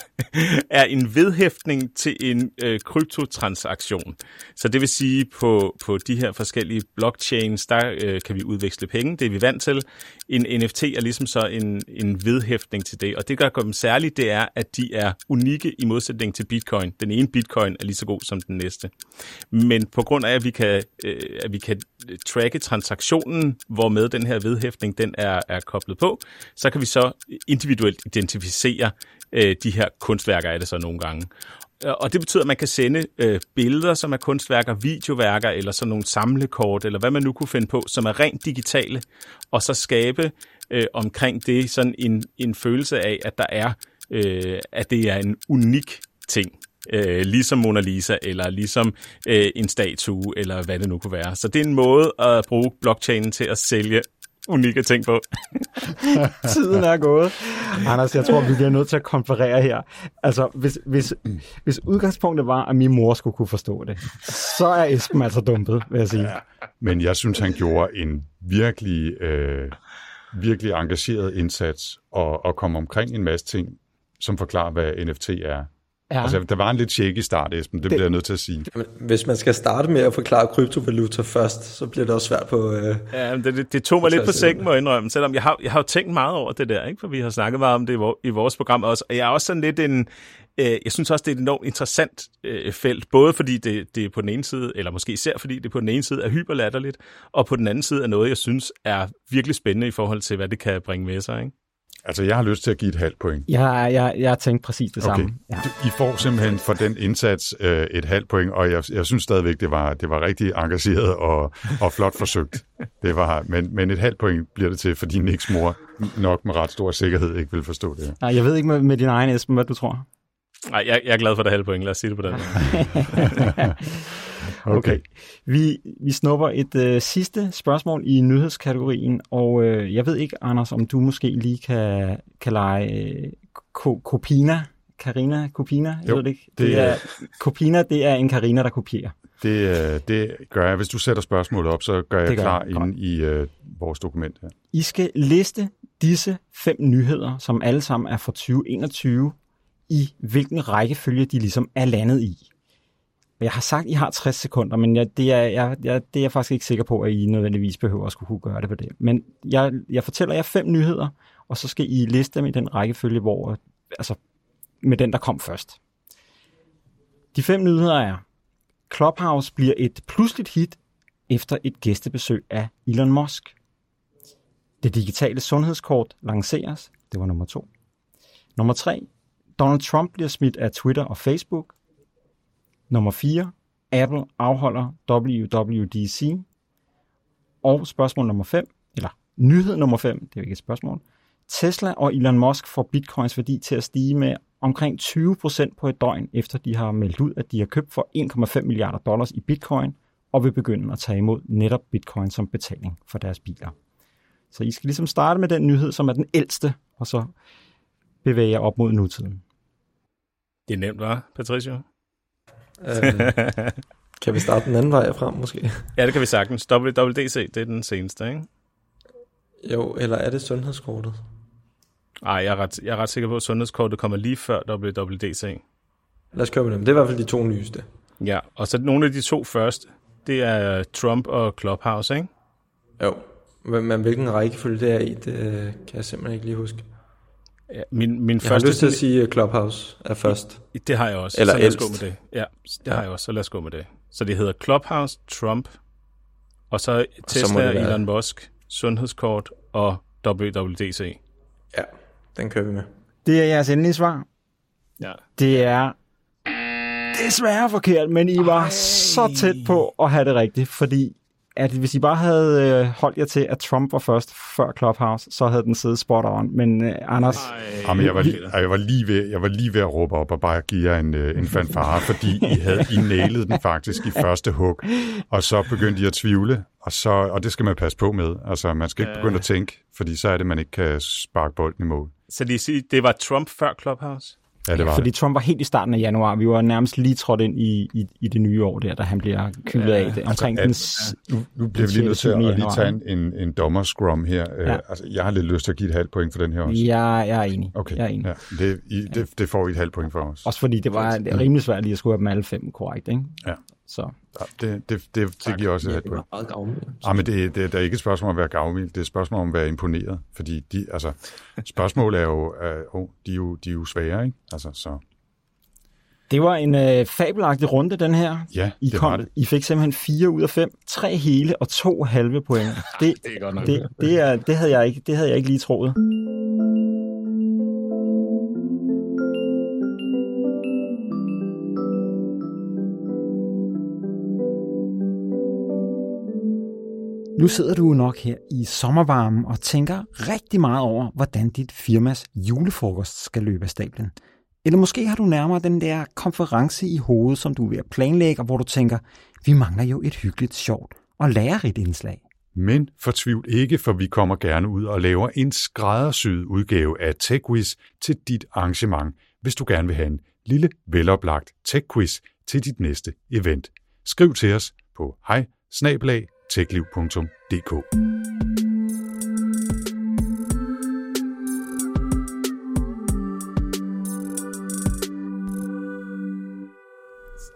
<laughs> er en vedhæftning til en øh, kryptotransaktion. Så det vil sige, på, på de her forskellige blockchains, der øh, kan vi udveksle penge. Det er vi vant til. En NFT er ligesom så en, en vedhæftning til det. Og det, der gør dem særligt, det er, at de er unikke i modsætning til bitcoin. Den ene bitcoin er lige så god som den næste. Men på grund af, at vi kan, øh, at vi kan øh, tracke transaktionen, hvor med den her vedhæftning den er, er koblet på, så kan vi så individuelt identificere øh, de her kunstværker, er det så nogle gange. Øh, og det betyder, at man kan sende øh, billeder, som er kunstværker, videoværker, eller sådan nogle samlekort, eller hvad man nu kunne finde på, som er rent digitale, og så skabe øh, omkring det sådan en, en følelse af, at der er, øh, at det er en unik ting. Øh, ligesom Mona Lisa, eller ligesom øh, en statue, eller hvad det nu kunne være. Så det er en måde at bruge blockchainen til at sælge unikke ting på. <laughs> Tiden er gået. Anders, jeg tror, vi bliver nødt til at konferere her. Altså, hvis, hvis, hvis udgangspunktet var, at min mor skulle kunne forstå det, så er Esben altså dumpet, vil jeg sige. Ja, men jeg synes, han gjorde en virkelig, øh, virkelig engageret indsats og, og kom omkring en masse ting, som forklarer, hvad NFT er. Ja. Altså, der var en lidt shaky start, Esben, det, det bliver jeg nødt til at sige. Jamen, hvis man skal starte med at forklare kryptovaluta først, så bliver det også svært på... Øh, ja, det, det, det tog mig lidt på sengen, må jeg indrømme, selvom jeg har, jeg har jo tænkt meget over det der, ikke? for vi har snakket meget om det i, i vores program også, og jeg er også sådan lidt en... Øh, jeg synes også, det er et enormt interessant øh, felt, både fordi det, det er på den ene side, eller måske især fordi det på den ene side er hyperlatterligt, og på den anden side er noget, jeg synes er virkelig spændende i forhold til, hvad det kan bringe med sig, ikke? Altså, jeg har lyst til at give et halvt point. Jeg, jeg, jeg har tænkt præcis det okay. samme. Ja. I får simpelthen for den indsats øh, et halvt point, og jeg, jeg synes stadigvæk, det var, det var rigtig engageret og, og flot forsøgt. Det var, men, men et halvt point bliver det til, fordi Nicks mor nok med ret stor sikkerhed ikke vil forstå det. Nej, jeg ved ikke med, med din egen, Esben, hvad du tror. Nej, jeg, jeg er glad for det halvt point. Lad os sige det på den <laughs> Okay. okay. Vi, vi snupper et øh, sidste spørgsmål i nyhedskategorien, og øh, jeg ved ikke, Anders, om du måske lige kan, kan lege øh, Kopina, Karina Kopina, jeg jo, ved det ikke. Det, det er, Kopina, det er en Karina, der kopierer. Det, øh, det gør jeg. Hvis du sætter spørgsmålet op, så gør jeg det klar jeg. inde i øh, vores dokument her. I skal liste disse fem nyheder, som alle sammen er fra 2021, i hvilken rækkefølge de ligesom er landet i. Jeg har sagt, at I har 60 sekunder, men jeg, det, er, jeg, jeg, det er jeg faktisk ikke sikker på, at I nødvendigvis behøver at skulle kunne gøre det på det. Men jeg, jeg fortæller jer fem nyheder, og så skal I liste dem i den rækkefølge, hvor, altså med den, der kom først. De fem nyheder er, Clubhouse bliver et pludseligt hit efter et gæstebesøg af Elon Musk. Det digitale sundhedskort lanceres. Det var nummer to. Nummer 3. Donald Trump bliver smidt af Twitter og Facebook. Nummer 4. Apple afholder WWDC. Og spørgsmål nummer 5, eller nyhed nummer 5, det er jo ikke et spørgsmål. Tesla og Elon Musk får bitcoins værdi til at stige med omkring 20% på et døgn, efter de har meldt ud, at de har købt for 1,5 milliarder dollars i bitcoin, og vil begynde at tage imod netop bitcoin som betaling for deres biler. Så I skal ligesom starte med den nyhed, som er den ældste, og så bevæge jer op mod nutiden. Det er nemt, var, Patricia? Øhm, <laughs> kan vi starte den anden vej frem, måske? Ja, det kan vi sagtens. WWDC, det er den seneste, ikke? Jo, eller er det sundhedskortet? Nej, jeg, er ret, jeg er ret sikker på, at sundhedskortet kommer lige før WWDC. Lad os køre med dem. Det er i hvert fald de to nyeste. Ja, og så nogle af de to første, det er Trump og Clubhouse, ikke? Jo, men, men hvilken rækkefølge det er i, det øh, kan jeg simpelthen ikke lige huske. Ja, min, min Jeg har første... lyst til at sige, at Clubhouse er først. Det har jeg også. Eller så lad os gå med det. Ja, det har jeg også, så lad os gå med det. Så det hedder Clubhouse, Trump, og så Tesla, det være- Elon Musk, sundhedskort og WWDC. Ja, den kører vi med. Det er jeres endelige svar. Ja. Det er desværre forkert, men I var Ej. så tæt på at have det rigtigt, fordi at hvis I bare havde øh, holdt jer til, at Trump var først før Clubhouse, så havde den siddet spot on. Men øh, Anders, Jamen, jeg, var, jeg, var lige ved, jeg var lige ved at råbe op og bare give jer en, øh, en fanfare, fordi I havde I nailet den faktisk i første hug, og så begyndte I at tvivle, og, så, og det skal man passe på med. Altså, man skal ikke begynde at tænke, fordi så er det, man ikke kan sparke bolden i mål. Så lige sige, det var Trump før Clubhouse? Ja, det var fordi det. Trump var helt i starten af januar. Vi var nærmest lige trådt ind i, i, i det nye år der, da han bliver kølet af det. Omkring at- den, s- Nu, nu bliver vi lige nødt til at, 7. at lige tage en, en, en dommerscrum her. Ja. Ja. Uh, altså, jeg har lidt lyst til at give et halvt point for den her også. jeg, jeg er enig. Okay, Jeg er enig. ja, det, I, det, det får I et halvt point for os. Også fordi det var det rimelig svært lige at skulle have dem alle fem korrekt, ikke? Ja. Så Ja, det, det, det, det giver også et var meget gavnligt. Ja, men det, det, der er ikke et spørgsmål om at være gavmild, det er et spørgsmål om at være imponeret. Fordi de, altså, spørgsmål er jo, uh, oh, de er jo, de er jo svære, ikke? Altså, så, det var en øh, fabelagtig runde, den her. ja, I, det kom, var det. I fik simpelthen fire ud af fem, tre hele og to halve point. <laughs> Det, Det er godt nok. det, det, er, det, havde jeg ikke, det havde jeg ikke lige troet. Nu sidder du nok her i sommervarmen og tænker rigtig meget over, hvordan dit firmas julefrokost skal løbe af stablen. Eller måske har du nærmere den der konference i hovedet, som du er ved at planlægge, og hvor du tænker, vi mangler jo et hyggeligt, sjovt og lærerigt indslag. Men fortvivl ikke, for vi kommer gerne ud og laver en skræddersyet udgave af TechQuiz til dit arrangement, hvis du gerne vil have en lille, veloplagt TechQuiz til dit næste event. Skriv til os på hej techliv.dk.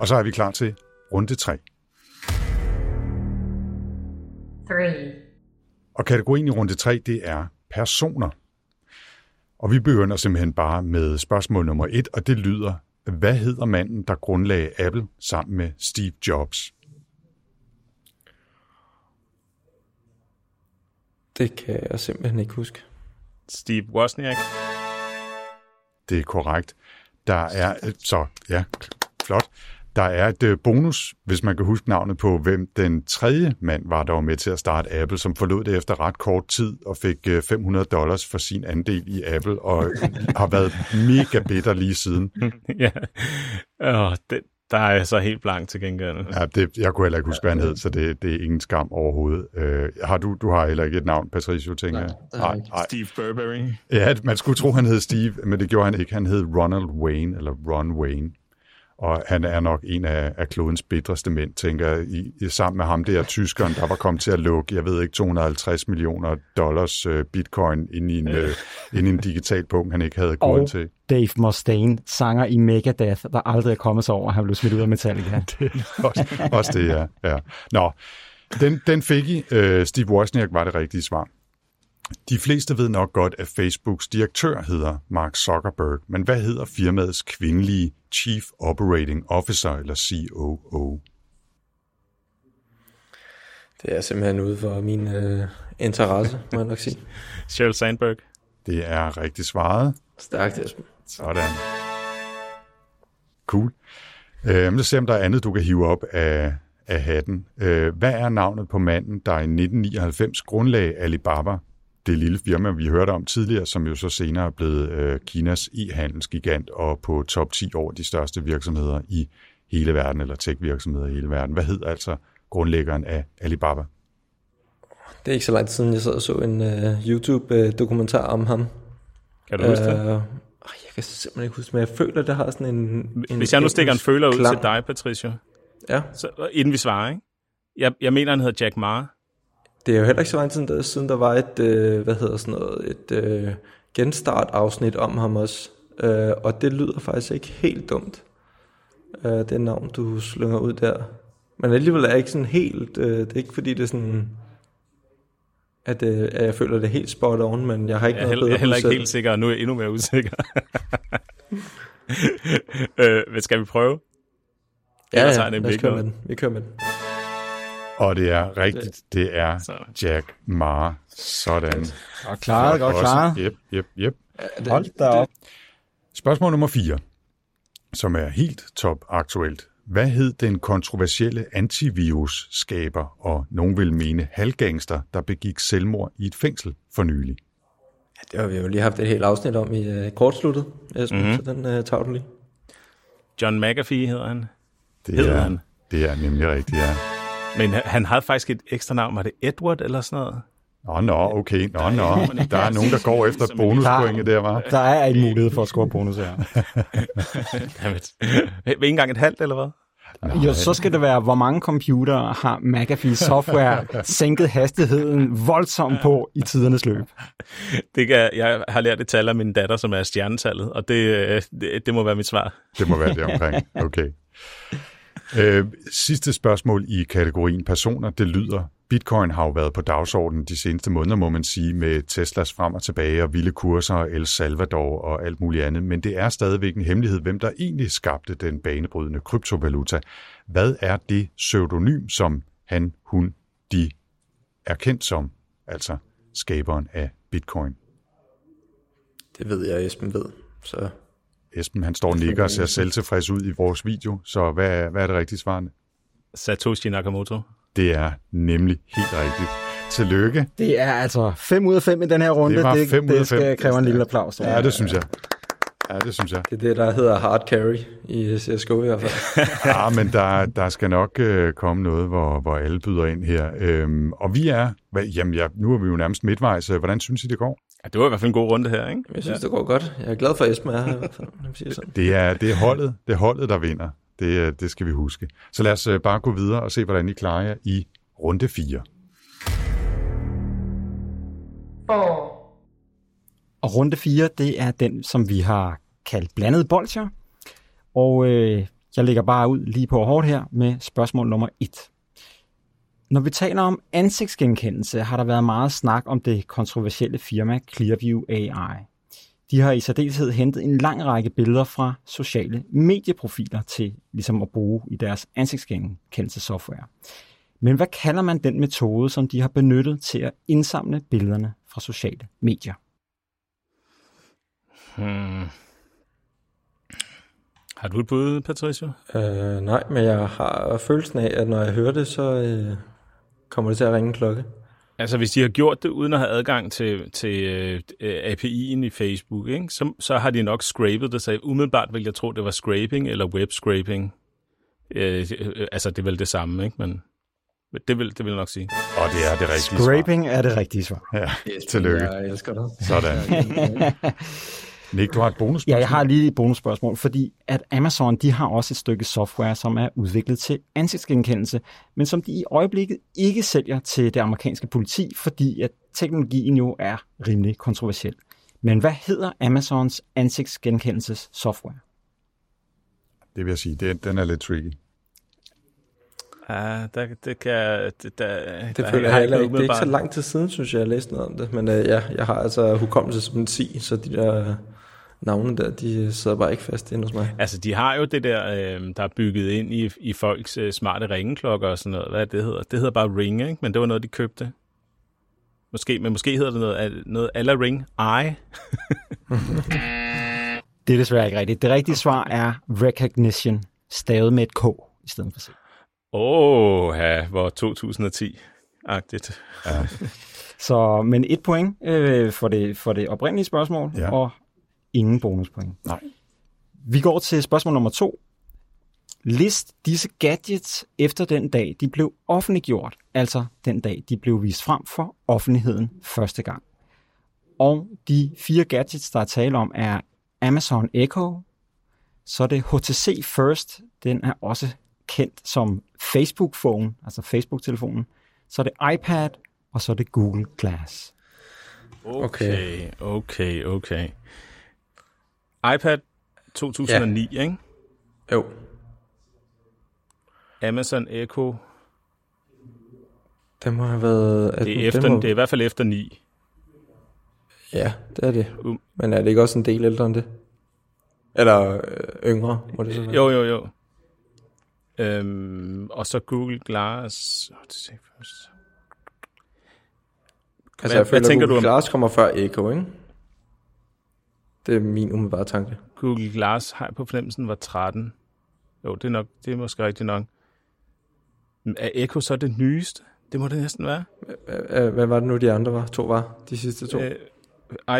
Og så er vi klar til runde 3. three, Og kategorien i runde 3, det er personer. Og vi begynder simpelthen bare med spørgsmål nummer 1, og det lyder, hvad hedder manden, der grundlagde Apple sammen med Steve Jobs? Det kan jeg simpelthen ikke huske. Steve Wozniak. Det er korrekt. Der er, så ja, flot. Der er et øh, bonus, hvis man kan huske navnet på, hvem den tredje mand var, der var med til at starte Apple, som forlod det efter ret kort tid og fik øh, 500 dollars for sin andel i Apple, og <laughs> har været mega bitter lige siden. <laughs> ja. Åh, det, der er jeg så helt blank til gengæld. Ja, det, jeg kunne heller ikke huske, hvad han hed, så det, det er ingen skam overhovedet. Øh, har du, du har heller ikke et navn, Patricio, tænker jeg? ikke. nej. Steve Burberry. Ja, man skulle tro, han hed Steve, men det gjorde han ikke. Han hed Ronald Wayne, eller Ron Wayne. Og han er nok en af, af klodens bitreste mænd, tænker jeg, i, i, sammen med ham der tyskeren, der var kommet til at lukke, jeg ved ikke, 250 millioner dollars øh, bitcoin ind i en, øh, ind i en digital punkt, han ikke havde grund til. Dave Mustaine, sanger i Megadeth, der aldrig er kommet sig over, at han blev smidt ud af Metallica. <laughs> også, også det, ja. ja. Nå, den, den fik I. Øh, Steve Wozniak var det rigtige svar. De fleste ved nok godt, at Facebooks direktør hedder Mark Zuckerberg, men hvad hedder firmaets kvindelige Chief Operating Officer, eller COO? Det er simpelthen ude for min øh, interesse, må jeg nok sige. <laughs> Sheryl Sandberg. Det er rigtig svaret. Stærkt, Esben. Sådan. Cool. Øh, så se, om der er andet, du kan hive op af, af hatten. Øh, hvad er navnet på manden, der i 1999 grundlagde Alibaba, det lille firma, vi hørte om tidligere, som jo så senere er blevet øh, Kinas e-handelsgigant og på top 10 over de største virksomheder i hele verden, eller tech-virksomheder i hele verden. Hvad hed altså grundlæggeren af Alibaba? Det er ikke så lang tid siden, jeg sad og så en uh, YouTube-dokumentar om ham. Kan du huske det? Øh, jeg kan simpelthen ikke huske, men jeg føler, det har sådan en... en Hvis jeg nu stikker en føler ud klang. til dig, Patricia, Ja, så, inden vi svarer, ikke? Jeg, jeg mener, han hedder Jack Ma. Det er jo heller ikke så lang tid siden, der, siden der var et, øh, hvad hedder sådan noget, et øh, genstart-afsnit om ham også. Øh, og det lyder faktisk ikke helt dumt, øh, det navn, du slynger ud der. Men alligevel er jeg ikke sådan helt, øh, det er ikke fordi det er sådan, at, øh, at jeg føler det helt spot on, men jeg har ikke Jeg noget heller, jeg er heller ikke helt sikker, og nu er jeg endnu mere usikker. <laughs> øh, skal vi prøve? Ja, ja, lad os køre med den. Vi kører med den. Og det er rigtigt, det er. Jack Ma. Sådan. Godt klaret, godt klaret. Yep, yep, yep. Hold da op. Spørgsmål nummer 4, som er helt top aktuelt. Hvad hed den kontroversielle antivirus-skaber, og nogen vil mene halvgangster, der begik selvmord i et fængsel for nylig? Det har vi jo lige haft et helt afsnit om i øh, kortsluttet, Esben, Mhm. mm-hmm. så den øh, tager du lige. John McAfee hedder han. Det Hedder er, han. Det er nemlig rigtigt, ja. Men han- han havde faktisk et ekstra navn. Var det Edward eller sådan noget? Nå, nå, okay. Nå, nå. Der er nogen, der går efter bonuspoinget der, var. Der er ikke mulighed for at score bonus her. <laughs> Jamen, ikke engang et halvt, eller hvad? Jo, så skal det være, hvor mange computere har McAfee Software <laughs> sænket hastigheden voldsomt på i tidernes løb. Det kan, jeg har lært et tal af min datter, som er stjernetallet, og det, øh, det, det må være mit svar. Det må være det <laughs> omkring. Okay. Øh, sidste spørgsmål i kategorien personer, det lyder, Bitcoin har jo været på dagsordenen de seneste måneder, må man sige, med Teslas frem og tilbage og vilde kurser, El Salvador og alt muligt andet. Men det er stadigvæk en hemmelighed, hvem der egentlig skabte den banebrydende kryptovaluta. Hvad er det pseudonym, som han, hun, de er kendt som, altså skaberen af Bitcoin? Det ved jeg, Esben ved. Så Esben, han står og nikker og ser selvtilfreds ud i vores video, så hvad er, hvad er det rigtige svar? Satoshi Nakamoto. Det er nemlig helt rigtigt. Tillykke. Det er altså 5 ud af 5 i den her runde. Det var det, fem ud af det skal kræve en lille applaus. Ja, det synes jeg. Ja, det synes jeg. det er det, der hedder hard carry i CSGO i hvert fald. <laughs> Ja, men der, der skal nok øh, komme noget, hvor, hvor alle byder ind her. Øhm, og vi er, hvad, jamen ja, nu er vi jo nærmest midtvejs. Hvordan synes I, det går? Ja, det var i hvert fald en god runde her, ikke? Jeg synes, ja. det går godt. Jeg er glad for, at Esben er her i hvert fald. Lad mig sige det sådan. Det er, det er holdet, det er holdet, der vinder. Det, øh, det skal vi huske. Så lad os øh, bare gå videre og se, hvordan I klarer jer i runde 4. four, Og runde 4, det er den, som vi har kaldt blandet bolcher. Og øh, jeg lægger bare ud lige på hårdt her med spørgsmål nummer 1. Når vi taler om ansigtsgenkendelse, har der været meget snak om det kontroversielle firma Clearview AI. De har i særdeleshed hentet en lang række billeder fra sociale medieprofiler til ligesom at bruge i deres ansigtsgenkendelsessoftware. Men hvad kalder man den metode, som de har benyttet til at indsamle billederne fra sociale medier? Hmm. Har du et bud, Patricia? Øh, nej, men jeg har følelsen af, at når jeg hører det, så øh, kommer det til at ringe en klokke. Altså, hvis de har gjort det uden at have adgang til, til uh, API'en i Facebook, ikke? Så, så har de nok scrapet det. Så umiddelbart vil jeg tro, det var scraping eller web scraping. Uh, altså, det er vel det samme, ikke? Men det vil, det vil jeg nok sige. Og det er det rigtige Scraping er det rigtige svar. svar. Ja, tillykke. Jeg elsker dig. Sådan. <laughs> Nick, du har et bonus. Ja, jeg har lige et bonusspørgsmål, fordi at Amazon de har også et stykke software, som er udviklet til ansigtsgenkendelse, men som de i øjeblikket ikke sælger til det amerikanske politi, fordi at teknologien jo er rimelig kontroversiel. Men hvad hedder Amazons ansigtsgenkendelses software? Det vil jeg sige, det, den er lidt tricky. Ja, der, det kan... Det, der, Det der føler jeg heller ikke. Det er ikke så lang tid siden, synes jeg, jeg læste noget om det. Men øh, ja, jeg har altså hukommelse som en 10, så de der navne der, de sidder bare ikke fast inde hos mig. Altså, de har jo det der, øh, der er bygget ind i, i folks øh, smarte ringeklokker og sådan noget. Hvad er det, det hedder? Det hedder bare Ring, ikke? Men det var noget, de købte. Måske, men måske hedder det noget, noget Alla Ring Eye. <laughs> Det er desværre ikke rigtigt. Det rigtige svar er recognition, stavet med et K i stedet for C. Åh, oh, ja, hvor 2010-agtigt. Ja. Så, men et point øh, for, det, for det oprindelige spørgsmål, Ja. og ingen bonuspoint. Nej. Vi går til spørgsmål nummer to. List disse gadgets efter den dag, de blev offentliggjort, altså den dag, de blev vist frem for offentligheden første gang. Og de fire gadgets, der er tale om, er Amazon Echo, så er det HTC First, den er også kendt som Facebook Phone, altså Facebook-telefonen. Så er det iPad, og så er det Google Glass. Okay, okay, okay. iPad 2009, ja. ikke? Jo. Amazon Echo, Det må have været... at det er, den- efter, må, det er i hvert fald efter 9. Ja, det er det. Um. Men er det ikke også en del ældre end det? Eller øh, yngre, må det så være? Jo, jo, jo. Øhm, og så Google Glass. Oh, det ser først. Altså, jeg føler, hvad tænker Google du om- Glass kommer før Echo, ikke? Det er min umiddelbare tanke. Google Glass har på fornemmelsen var 13. Jo, det er, nok, det er måske rigtigt nok. Er Echo så det nyeste? Det må det næsten være. Hvad, hvad var det nu, de andre var? To var? De sidste to? Øh,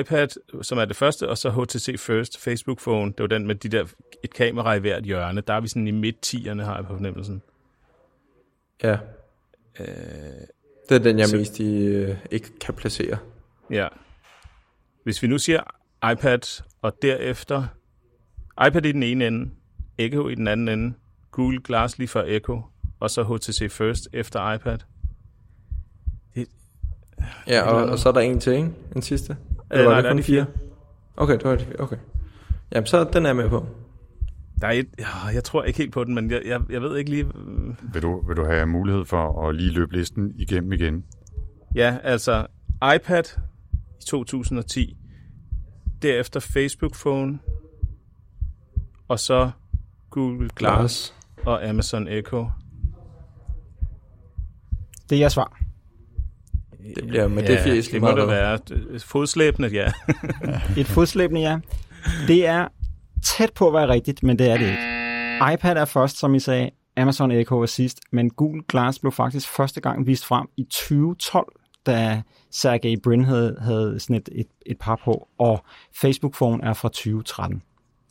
iPad, som er det første, og så HTC First, Facebook Phone. Det var den med de der, et kamera i hvert hjørne. Der er vi sådan i midt-tierne, har jeg på fornemmelsen. Ja. Øh, Det er den, jeg Så- mest i, øh, ikke kan placere. ja. Hvis vi nu siger iPad, og derefter iPad i den ene ende, Echo i den anden ende, Google Glass lige før Echo, og så HTC First efter iPad. Ja, og, og så er der en til, ikke? En sidste? Øh, Eller var nej, det der er kun de fire. Okay, det var de fire. Okay. Jamen, så den er jeg med på. Der er et, ja, jeg tror ikke helt på den, men jeg, jeg, jeg ved ikke lige... øh, Vil du, vil du have mulighed for at lige løbe listen igennem igen? Ja, altså iPad i 2010, derefter Facebook Phone, og så Google Glass og Amazon Echo. Det er jeres svar. Det bliver med det fjes lige det må meget det være. Fodslæbende, ja. <laughs> Et fodslæbende ja. Det er tæt på at være rigtigt, men det er det ikke. iPad er først, som I sagde, Amazon Echo er sidst, men Google Glass blev faktisk første gang vist frem i 2012, da Sergey Brin havde, havde sådan et, et, et par på, og Facebook Phone er fra 2013.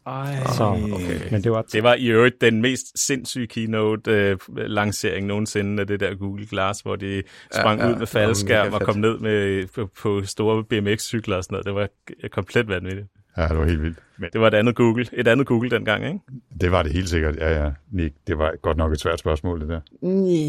Ej, Så, okay. Men det var Det var i øvrigt den mest sindssyge keynote-lancering nogensinde af det der Google Glass, hvor de sprang Ja, ja, ud med faldskærm og kom ned med, på, på store BMX-cykler og sådan noget. Det var komplet vanvittigt. Ja, det var helt vildt. Men det var et andet Google, et andet Google dengang, ikke? Det var det helt sikkert. Ja, ja. Nick, det var godt nok et svært spørgsmål, det der.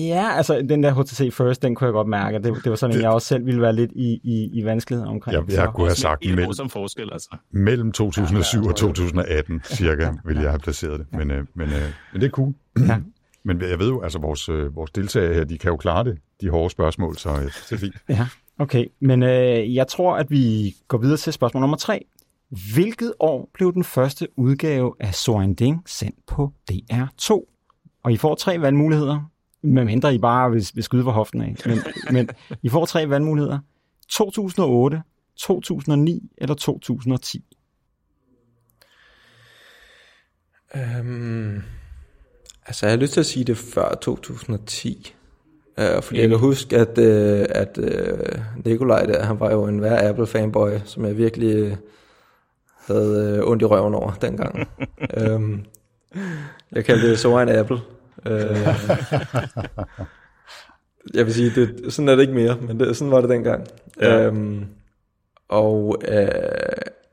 Ja, altså den der HTC First, den kunne jeg godt mærke. Det, det var sådan, at jeg også selv ville være lidt i, i, i vanskelighed omkring. Jeg, jeg kunne have sagt mellem, som forskel, altså. mellem 2007 og 2018, cirka, ville jeg have placeret det. Men, øh, men, øh, men det er cool. Ja. Men jeg ved jo, altså vores, øh, vores deltagere her, de kan jo klare det, de hårde spørgsmål, så øh, det er fint. Ja, okay. Men øh, jeg tror, at vi går videre til spørgsmål nummer tre. Hvilket år blev den første udgave af Soren Ding sendt på DR2? Og I får tre valgmuligheder, medmindre I bare vil, vil skyde for hoften af. Men, <laughs> men I får tre valgmuligheder. 2008, 2009 eller 2010. Øhm, altså, jeg har lyst til at sige det før 2010. Uh, fordi jeg kan huske, at, uh, at uh, Nikolaj der, han var jo en værre Apple-fanboy, som jeg virkelig uh, havde uh, ondt i røven over dengang. um, <laughs> jeg kaldte det så en Apple. Uh, jeg vil sige, det, sådan er det ikke mere, men det, sådan var det dengang. Ja. Um, og uh,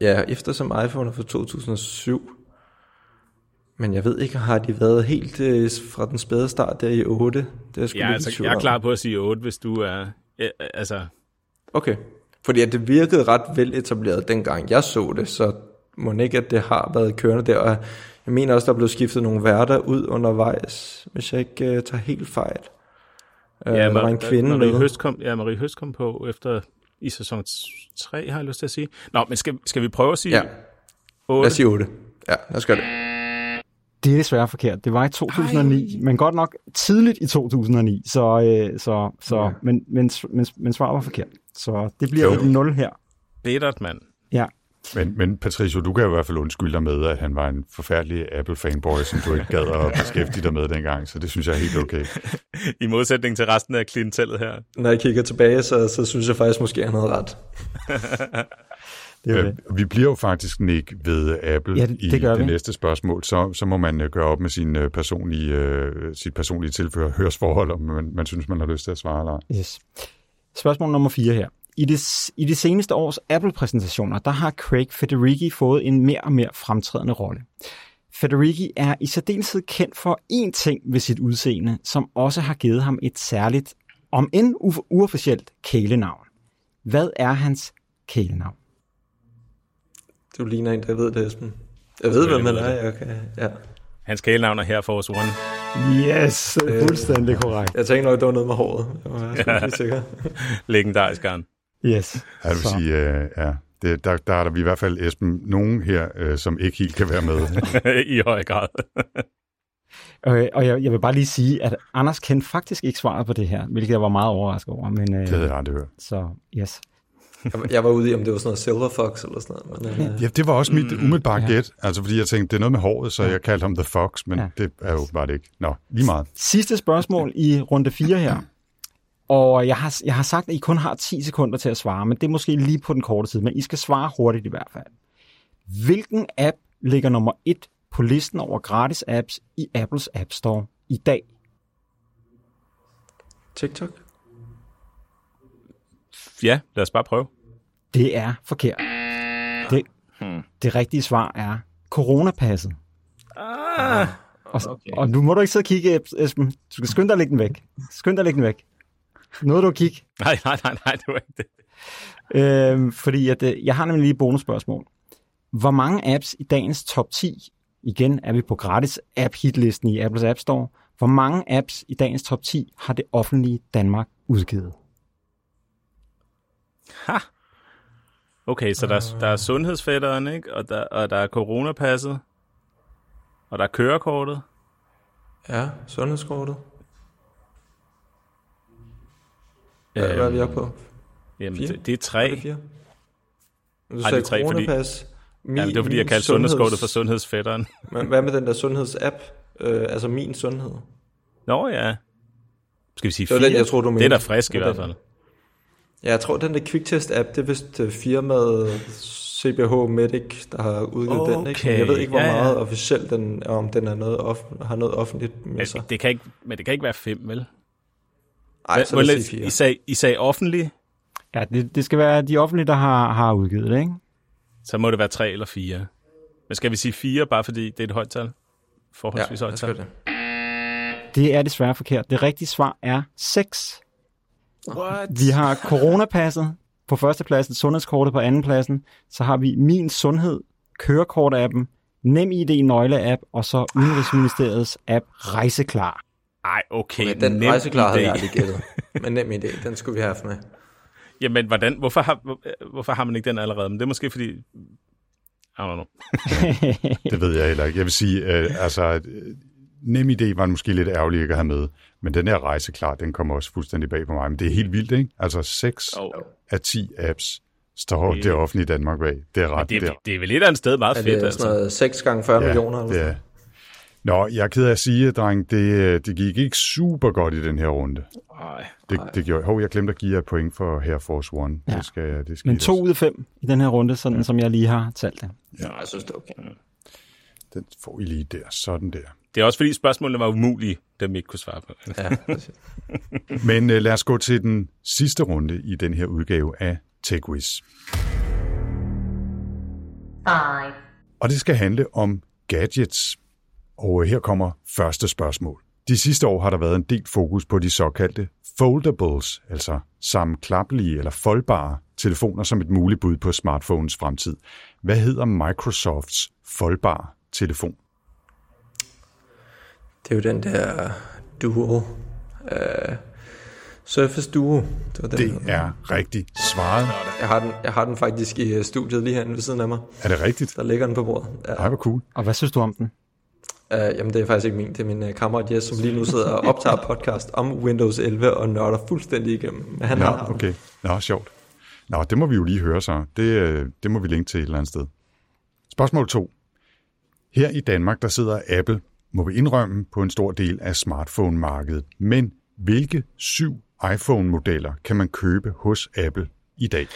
ja, eftersom iPhone er fra 2007, men jeg ved ikke, har de været helt øh, fra den spæde start der i 8? Det er jeg Ja, altså, jeg er klar på at sige 8, hvis du er... Ja, altså, Okay. Fordi at det virkede ret veletableret dengang jeg så det, så må ikke, at det har været kørende der. Og jeg mener også, der blev skiftet nogle værter ud undervejs, hvis jeg ikke uh, tager helt fejl. Uh, ja, var en kvinde Marie med. Høst kom, ja, Marie Høst kom på efter i sæson 3, har jeg lyst til at sige. Nå, men skal, skal vi prøve at sige Ja, 8? lad os sige 8. Ja, lad os gøre det. Det er desværre forkert. Det var i 2009, Ej. men godt nok tidligt i 2009. Så, øh, så, så, ja. men, men, men, men svaret var forkert. Så det bliver Jo. et 0 her. Bittert, mand. Ja. Men, men Patricio, du kan jo i hvert fald undskylde dig med, at han var en forfærdelig Apple-fanboy, som du ikke gad at <laughs> beskæftige dig med dengang, så det synes jeg er helt okay. I modsætning til resten af klientellet her. Når jeg kigger tilbage, så, så synes jeg faktisk måske, han havde ret. <laughs> Det er det. Vi bliver jo faktisk, Nick, ved Apple Ja, det- i det gør det vi. næste spørgsmål. Så, så må man øh, gøre op med sin, øh, personlige, øh, sit personlige tilfører hørsforhold, om man, man synes, man har lyst til at svare eller ej. Yes. Spørgsmål nummer 4 her. I det, I de seneste års Apple-præsentationer, der har Craig Federighi fået en mere og mere fremtrædende rolle. Federighi er i særdeleshed kendt for én ting ved sit udseende, som også har givet ham et særligt, om end uofficielt, kælenavn. Hvad er hans kælenavn? Du ligner en, der ved det, Esben. Jeg ved, hvem han er. Jeg, kan, ja. Hans kælenavn er her for os One. Yes, fuldstændig korrekt. jeg tænkte nok, det var noget med håret. Jeg var lige <laughs> sikker. Legendarisk garn. Yes. Jeg vil Så- sige, øh, ja, det, der, der er der i hvert fald, Esben, nogen her, øh, som ikke helt kan være med. <laughs> I høj grad. <laughs> Øh, og jeg, jeg vil bare lige sige, at Anders kendte faktisk ikke svaret på det her, hvilket jeg var meget overrasket over. Men, øh, Det havde jeg aldrig hørt. Så yes. Jeg, jeg var ude i, om det var sådan noget Silver Fox eller sådan noget. Men, øh, Ja, det var også mit umiddelbare Ja. gæt, altså fordi jeg tænkte, det er noget med håret, så jeg kaldte ham The Fox, men Ja. ja. det er jo bare det ikke. Nå, lige meget. Sidste spørgsmål i runde 4 her. Og jeg har, jeg har sagt, at I kun har 10 sekunder til at svare, men det er måske lige på den korte tid, men I skal svare hurtigt i hvert fald. Hvilken app ligger nummer 1 på listen over gratis apps i Apples App Store i dag? TikTok? Ja, lad os bare prøve. Det er forkert. Det, det rigtige svar er coronapasset. Ah, Og, okay. og nu må du ikke sidde og kigge, Esben. Du skal skynde dig at lægge den væk. Skynd dig at lægge den væk. Noget du at kigge. nej, nej, nej, nej, det var ikke det. Øhm, fordi at, øh, jeg har nemlig lige et bonusspørgsmål. Hvor mange apps i dagens top 10, igen er vi på gratis app hitlisten i Apples App Store, hvor mange apps i dagens top 10 har det offentlige Danmark udgivet? Ha! Okay, så der, er- der er sundhedsfætteren, ikke? Og der, og der er coronapasset. Og der er kørekortet. Ja, sundhedskortet. Hvad, hvad er vi oppe på? Jamen, Fire? det, det er Er tre. det fire? Du Ej, sagde det er tre, fordi- coronapas. Min, Ja, det var fordi, jeg kaldte sundhedskortet for sundhedsfætteren. <laughs> Men hvad med den der sundhedsapp? Øh, altså min sundhed. Nå ja. Skal vi sige Det fire? den, jeg troede, du Det er mente. da frisk i hvert fald. Ja, jeg tror, den der kviktest-app, det er vist øh, firmaet CBH Medic, der har udgivet den. Ikke? Men Jeg ved ikke, hvor Okay, ja, ja. meget officielt den er, om den er noget off- har noget offentligt med sig. Men det, kan ikke, men det kan ikke være fem, vel? Ej, så lidt- sige fire. I sagde, I sagde offentlig, Ja, det, det skal være de offentlige, der har, har udgivet det, ikke? så må det være tre eller fire. Men skal vi sige fire, bare fordi det er et højt tal? Ja, Forholdsvis lad højt tal. det. Det er desværre forkert. Det rigtige svar er 6. What? Vi har coronapasset på førstepladsen, sundhedskortet på andenpladsen, så har vi Min Sundhed, kørekort-appen, NemID nøgle-app, og så Udenrigsministeriets app Rejseklar. Ej, okay. Okay, den nem rejseklar havde jeg aldrig gættet. Men nem idé, den skulle vi have haft med. Jamen, hvordan, hvorfor, har, hvor- hvorfor har man ikke den allerede? Men det er måske fordi... I don't know. <laughs> Det ved jeg heller ikke. Jeg vil sige, øh, altså, nem idé var måske lidt ærgerlig ikke at have med, men den her rejse, klar, den kommer også fuldstændig bag på mig. Men det er helt vildt, ikke? Altså 6 Oh. af 10 apps står Det- det offentlige Danmark bag. Det er ret. Det, er, det er vel et eller andet sted meget Er fedt, det altså. sådan noget 6 gange 40 Ja, millioner? Eller det er. Nå, jeg er ked af at sige, dreng, det, det gik ikke super godt i den her runde. Ej. Det, det gjorde, hov, jeg glemte at give jer et point for Air Force One. Ja. Det skal, det skal Men to ud af fem i den her runde, sådan som jeg lige har talt det. Ja, jeg synes, det er okay. Den får I lige der. Sådan der. Det er også fordi spørgsmålene var umulige, dem ikke kunne svare på. Ja. <laughs> Men uh, lad os gå til den sidste runde i den her udgave af TechWiz. five, Og det skal handle om gadgets. Og øh, her kommer første spørgsmål. De sidste år har der været en del fokus på de såkaldte foldables, altså sammenklappelige eller foldbare telefoner som et muligt bud på smartphones fremtid. Hvad hedder Microsofts foldbare telefon? Det er jo den der Duo. Uh, Surface Duo. Det, var den, Det er rigtigt svaret. Jeg har, den, jeg har den faktisk i øh, studiet lige herinde ved siden af mig. Er det rigtigt? Der ligger den på bordet. Ja. Ej, hvor cool. Og hvad synes du om den? Uh, jamen, det er faktisk ikke min. Det er min uh, kammerat Jes, som lige nu sidder og optager podcast om Windows 11 og nørder fuldstændig igennem. Men han Nå, har okay. Nå, sjovt. Nå, det må vi jo lige høre så. Det, øh, det må vi linke til et eller andet sted. Spørgsmål 2. Her i Danmark, der sidder Apple, må vi indrømme, på en stor del af smartphone-markedet. Men hvilke syv iPhone-modeller kan man købe hos Apple i dag?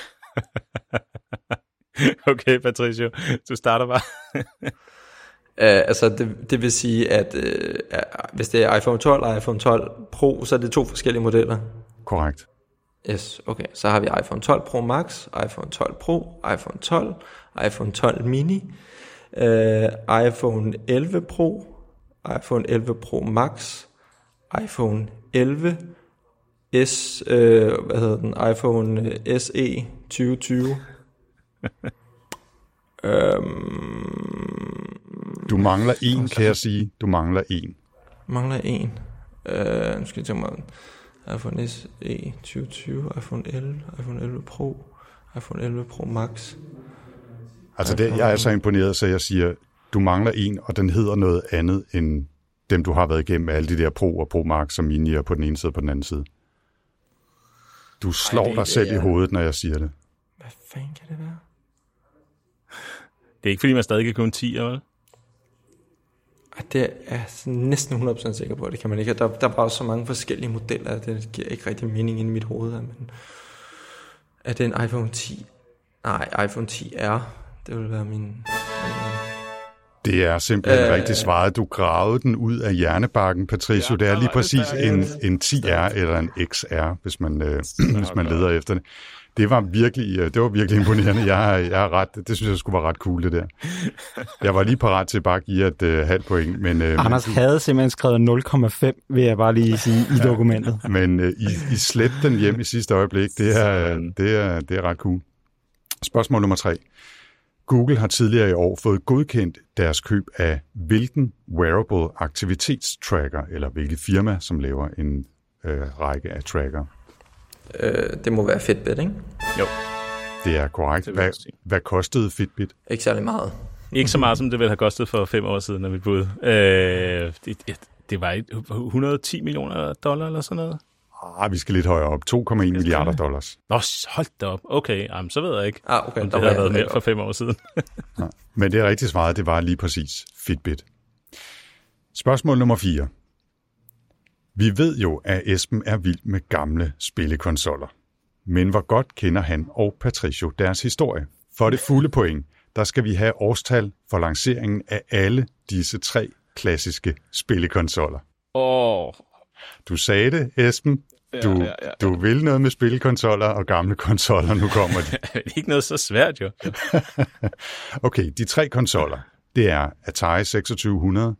<laughs> okay, Patricio, du starter bare. Uh, <laughs> altså, det, det vil sige, at uh, hvis det er iPhone 12 og iPhone 12 Pro, så er det to forskellige modeller. Korrekt. Yes, okay. Så har vi iPhone 12 Pro Max, iPhone 12 Pro, iPhone 12, iPhone 12 Mini, uh, iPhone 11 Pro, iPhone 11 Pro Max, iPhone 11 S, uh, hvad hedder den, iPhone SE 2020. um, Du mangler en, kan jeg sige. Du mangler en. mangler en. Uh, nu skal jeg tænke mig, iPhone SE 2020, iPhone 11, iPhone 11 Pro, iPhone 11 Pro Max. Altså, det, jeg er så imponeret, så jeg siger, du mangler en, og den hedder noget andet end dem, du har været igennem alle de der Pro og Pro Max og Mini på den ene side og på den anden side. Du slår Ej, det- dig selv ja. i hovedet, når jeg siger det. Hvad fanden kan det være? Det er ikke, fordi man stadig kan købe en 10, vel? Ej, det er jeg næsten 100% sikker på, det kan man ikke. Der, der er bare så mange forskellige modeller, at det giver ikke rigtig mening ind i mit hoved. Men er det en iPhone 10? Nej, iPhone 10R. Det vil være min... Det er simpelthen øh, rigtigt svaret. Du gravede den ud af hjernebakken, Patricio. Ja, det er lige præcis en, en 10R eller en XR, hvis man, øh, <clears throat> hvis man leder efter det. Det var virkelig, øh, det var virkelig imponerende. Jeg, er- jeg er ret, det synes jeg skulle være ret cool, det der. Jeg var lige parat til bare at give et øh, halvt point, men, øh, Anders havde simpelthen skrevet 0,5, vil jeg bare lige sige, i dokumentet. men øh, I, I slet den hjem i sidste øjeblik. Det er, det er, det er ret cool. Spørgsmål nummer tre. Google har tidligere i år fået godkendt deres køb af hvilken wearable aktivitetstracker, eller hvilket firma, som laver en øh, række af tracker. Øh, det må være Fitbit, ikke? Jo, Det er korrekt. Hvad, hvad kostede Fitbit? Ikke særlig meget. ikke så meget, som det ville have kostet for fem år siden, af mit bud. Øh, det, det, var et- 110 millioner dollar eller sådan noget. Ah, vi skal lidt højere op. 2,1 milliarder dollars. Nå, hold da op. Okay, jamen, så ved jeg ikke, Ah, okay. om det havde jeg været mere for fem år siden. <laughs> Men det er rigtigt svaret, det var lige præcis Fitbit. Spørgsmål nummer 4. Vi ved jo, at Esben er vild med gamle spillekonsoller. Men hvor godt kender han og Patricio deres historie? For det fulde point, der skal vi have årstal for lanceringen af alle disse tre klassiske spillekonsoller. Åh, oh, Du sagde det, Esben. Du, ja, ja, ja. du vil noget med spillekonsoller og gamle konsoller. Nu kommer de. <laughs> det er ikke noget så svært jo. <laughs> Okay, de tre konsoller, det er Atari 2600,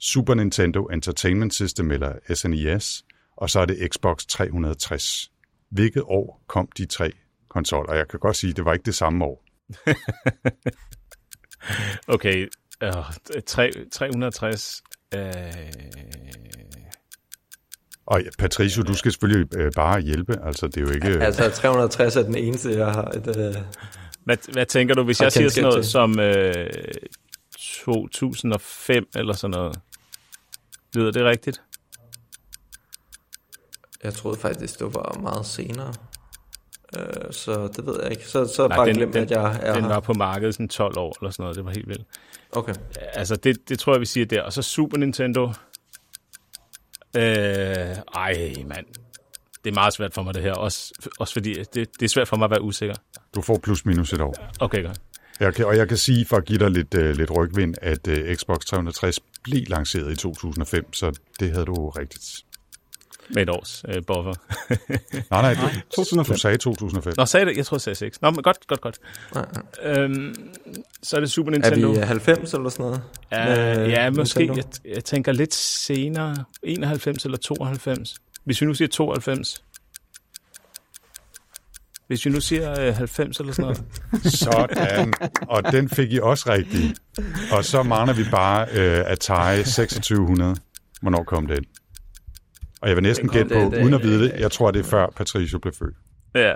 Super Nintendo Entertainment System eller SNES, og så er det Xbox 360. Hvilket år kom de tre konsoller? Jeg kan godt sige, at det var ikke det samme år. <laughs> Okay, øh, tre- 360. Øh, Og Patricio, du skal selvfølgelig øh, bare hjælpe. Altså, det er jo ikke... Altså, 360 er den eneste, jeg har et... Øh, hvad, hvad tænker du, hvis jeg siger sådan noget som øh, 2005 eller sådan noget? Lyder det rigtigt? jeg troede faktisk, det var meget senere. Øh, så det ved jeg ikke. Så, så Nej, bare den, glem, den, at jeg er den her. var på markedet sådan 12 år eller sådan noget. Det var helt vildt. Okay. Altså, det, det tror jeg, vi siger der. Og så Super Nintendo. Øh, ej, mand. Det er meget svært for mig, det her. Også, også fordi det, det er svært for mig at være usikker. Du får plus minus et år. Okay, godt. Jeg kan, og jeg kan sige, for at give dig lidt, øh, lidt rygvind, at øh, Xbox 360 blev lanceret i 2005, så det havde du rigtigt. Med et års øh, buffer. <laughs> Nej, nej, du, 2005. du sagde 2005. Nå, sagde det? Jeg tror, jeg sagde 6. Nå, men godt, godt, godt. Nej, Øhm, så er det Super Er Nintendo. vi 90 eller sådan noget? Ja, med ja måske. Jeg, jeg tænker lidt senere. 91 eller 92. Hvis vi nu siger 92. Hvis vi nu siger øh, 90 eller sådan noget. <laughs> Sådan. Og den fik I også rigtig. Og så mangler vi bare øh, Atari 2600. Hvornår kom den? Og jeg vil næsten gætte på, det- uden at vide det, jeg tror, det er før Patricio blev født. Ja.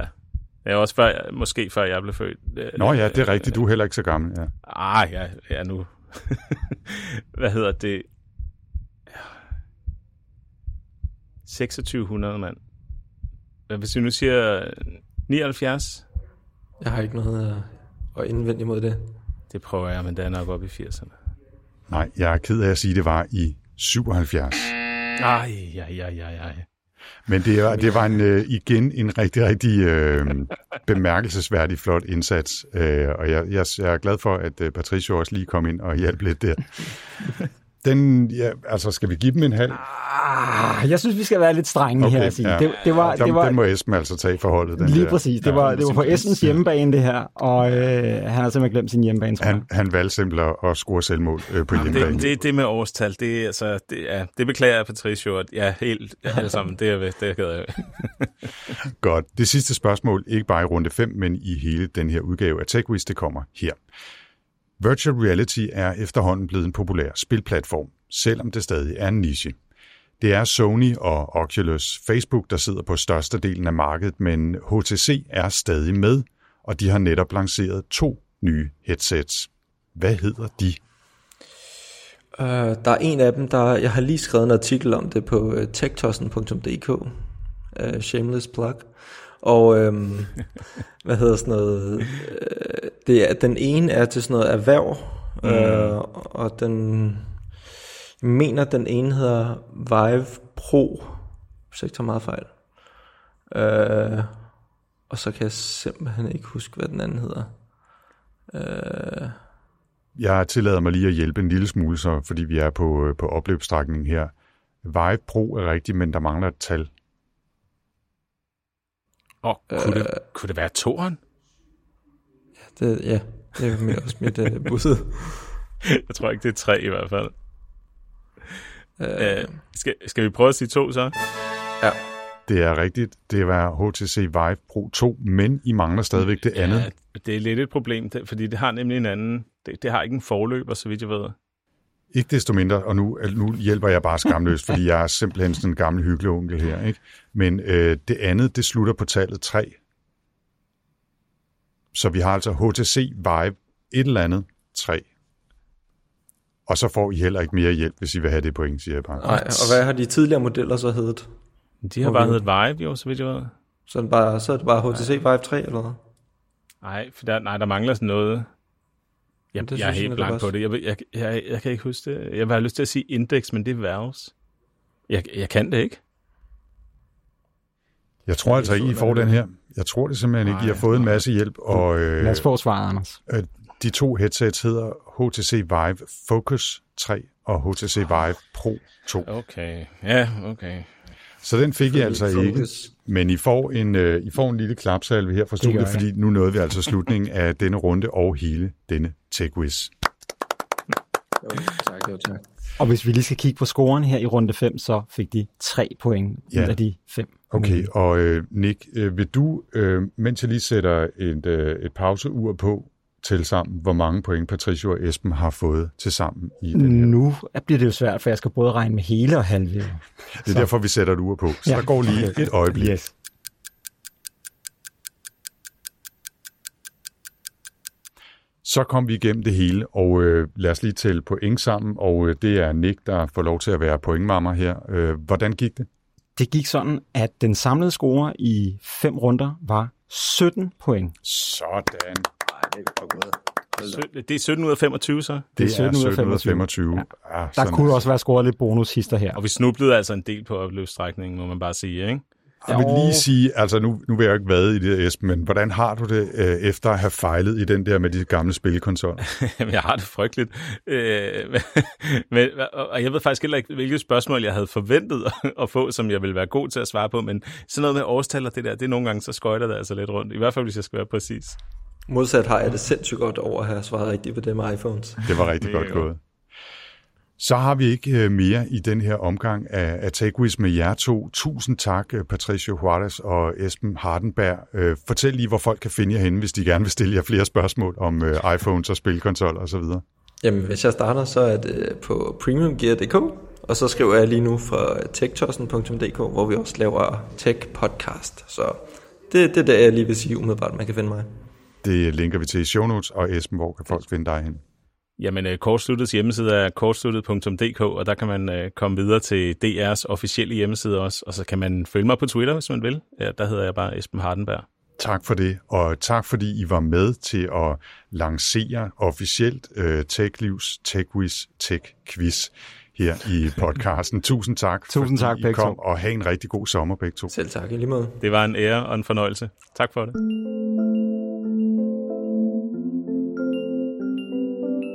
Ja, også før, måske før jeg blev født. Øh, Nå ja, det er rigtigt. Du er heller ikke så gammel. Ja. Ah, ja, ja nu. <laughs> Hvad hedder det? 2600, mand. Hvad Hvis vi nu siger 79? Jeg har ikke noget at, at indvende imod det. Det prøver jeg, men det er nok op i 80'erne. Nej, jeg er ked af at sige, at det var i 77. Ej, ej, ej, ej, ej. Men det var, det var en, øh, igen en rigtig, rigtig øh, bemærkelsesværdig flot indsats, øh, og jeg, jeg, jeg er glad for, at øh, Patricio også lige kom ind og hjalp lidt der. Den, ja, altså skal vi give dem en halv? Ah, jeg synes, vi skal være lidt strenge okay, her sige. Ja. Det, det var, den, det var, den må Esben altså tage forholdet. Den lige der. præcis. Det var, det var på Essens hjemmebane, det her, og øh, han har simpelthen glemt sin hjemmebane. tror jeg. Han, han valgte simpelthen at score selvmål øh, på hjemmebane. Det, det, det med årstal, det, altså, det, er, det beklager jeg, Patricio, at ja, helt alle sammen, det er jeg ved, det er jeg. <laughs> Godt. Det sidste spørgsmål, ikke bare i runde 5, men i hele den her udgave af TechWiz, det kommer her. Virtual reality er efterhånden blevet en populær spilplatform, selvom det stadig er en niche. Det er Sony og Oculus Facebook, der sidder på størstedelen af markedet, men HTC er stadig med, og de har netop lanceret to nye headsets. Hvad hedder de? Uh, der er en af dem, der jeg har lige skrevet en artikel om det på uh, techtossen.dk. Uh, shameless plug. Og um, <laughs> hvad hedder sådan noget? Uh, det er, den ene er til sådan noget erhverv, mm. uh, og den jeg mener, den ene hedder Vive Pro, hvis jeg ikke tager meget fejl. Uh, og så kan jeg simpelthen ikke huske, hvad den anden hedder. Uh, Jeg tillader mig lige at hjælpe en lille smule, så, fordi vi er på, øh, på opløbsstrækningen her. Vive Pro er rigtigt, men der mangler et tal. Og kunne, det, kunne det være toren? Det, ja, det er også mit uh, bud. <laughs> Jeg tror ikke, det er tre i hvert fald. Uh, Øh, skal, skal vi prøve at sige to så? ja. Det er rigtigt. Det var HTC Vive Pro 2, men I mangler stadigvæk det andet. Ja, det er lidt et problem, fordi det har nemlig en anden... Det, det har ikke en forløber, så vidt jeg ved. Ikke desto mindre, og nu, nu hjælper jeg bare skamløst, <laughs> fordi jeg er simpelthen sådan en gammel hyggelig onkel her. Ikke? Men øh, det andet, det slutter på tallet 3. Så vi har altså HTC Vive et eller andet 3. Og så får I heller ikke mere hjælp, hvis I vil have det point, siger jeg bare. Nej, og hvad har de tidligere modeller så heddet? De har bare heddet Vive, jo, så vidt jeg ved. Så er det bare, så er det bare HTC Vive 3 eller hvad? Nej, for der, nej, der mangler sådan noget. Jeg, Det jeg er jeg helt blank på det. Jeg, jeg, jeg, jeg kan ikke huske det. Jeg have lyst til at sige Index, men det er Valves. Jeg, jeg kan det ikke. Jeg tror altså ikke, I får den her. Jeg tror det simpelthen ikke. I har fået en masse hjælp, og øh, Lad os få svaret, Anders. øh, de to headsets hedder HTC Vive Focus 3 og HTC Vive Pro 2. Okay, ja, okay. Så den fik I altså ikke. Men I får en, øh, I får en lille klapsalve her fra studiet, fordi nu nåede vi altså slutningen af denne runde og hele denne TechWiz. Jo, tak, jo, tak. Og hvis vi lige skal kigge på scoren her i runde 5, så fik de 3 point Ja. ud af de 5. Okay, og øh, Nick, øh, vil du, øh, mens jeg lige sætter et, øh, et pauseur på, til sammen, hvor mange point Patricio og Esben har fået til sammen i den her. Nu bliver det jo svært, for jeg skal både regne med hele og halve. Det er derfor, vi sætter et ur på. Så Ja. der går lige et øjeblik. Yes. Så kom vi igennem det hele, og øh, lad os lige tælle point sammen, og øh, det er Nick, der får lov til at være pointmammer her. Øh, hvordan gik det? Det gik sådan, at den samlede score i fem runder var 17 point. Sådan. Sø- Det er 17 ud af 25 så. Det er 17 ud af 17 ud af 25. 25. Ja. Ah, Der kunne også være scoret lidt bonushister her. Og vi snublede altså en del på opløbsstrækningen, må man bare sige, ikke? Jeg vil lige sige, altså nu, nu vil jeg ikke vade i det, Esben, men hvordan har du det øh, efter at have fejlet i den der med de gamle spilkonsoller? <laughs> Jamen, jeg har det frygteligt. Øh, <laughs> men, og jeg ved faktisk heller ikke, hvilke spørgsmål jeg havde forventet at få, som jeg ville være god til at svare på, men sådan noget med årstal og det der, det er nogle gange, så skøjter det altså lidt rundt. I hvert fald, hvis jeg skal være præcis. Modsat har jeg det sindssygt godt over at have svaret rigtigt på det med iPhones. Det var rigtig godt. gået. Så har vi ikke øh, mere i den her omgang af, af TechWiz med jer to. Tusind tak, øh, Patricio Juarez og Esben Hardenberg. Øh, Fortæl lige, hvor folk kan finde jer henne, hvis de gerne vil stille jer flere spørgsmål om <laughs> iPhones og spilkonsoller osv. Jamen, hvis jeg starter, så er det på premiumgear.dk, og så skriver jeg lige nu fra techtossen.dk, hvor vi også laver tech podcast. Så det, det er det, jeg lige vil sige umiddelbart, man kan finde mig. Det linker vi til i show notes, og Esben, hvor kan folk finde dig hen? Jamen, øh, Kortsluttets hjemmeside er kortsluttet.dk, og der kan man øh, komme videre til DR's officielle hjemmeside også, og så kan man følge mig på Twitter, hvis man vil. Ja, der hedder jeg bare Esben Hardenberg. Tak for det, og tak fordi I var med til at lancere officielt uh, TechLivs TechWiz Tech Quiz her i podcasten. <laughs> Tusind tak, Tusind tak, I kom, to. og have en rigtig god sommer begge to. Selv tak, i lige måde. Det var en ære og en fornøjelse. Tak for det.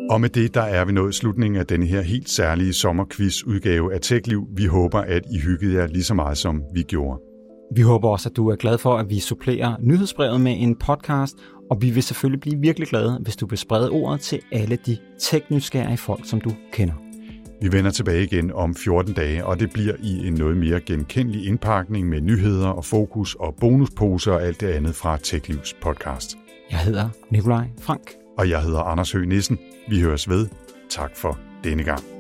Og med det, der er vi nået slutningen af denne her helt særlige sommerquiz-udgave af TechLiv. Vi håber, at I hyggede jer lige så meget, som vi gjorde. Vi håber også, at du er glad for, at vi supplerer nyhedsbrevet med en podcast, og vi vil selvfølgelig blive virkelig glade, hvis du vil sprede ordet til alle de teknysgerrige folk, som du kender. Vi vender tilbage igen om 14 dage, og det bliver i en noget mere genkendelig indpakning med nyheder og fokus og bonusposer og alt det andet fra TechLivs podcast. Jeg hedder Nikolaj Frank. Og jeg hedder Anders Høgh Nissen. Vi høres ved. Tak for denne gang.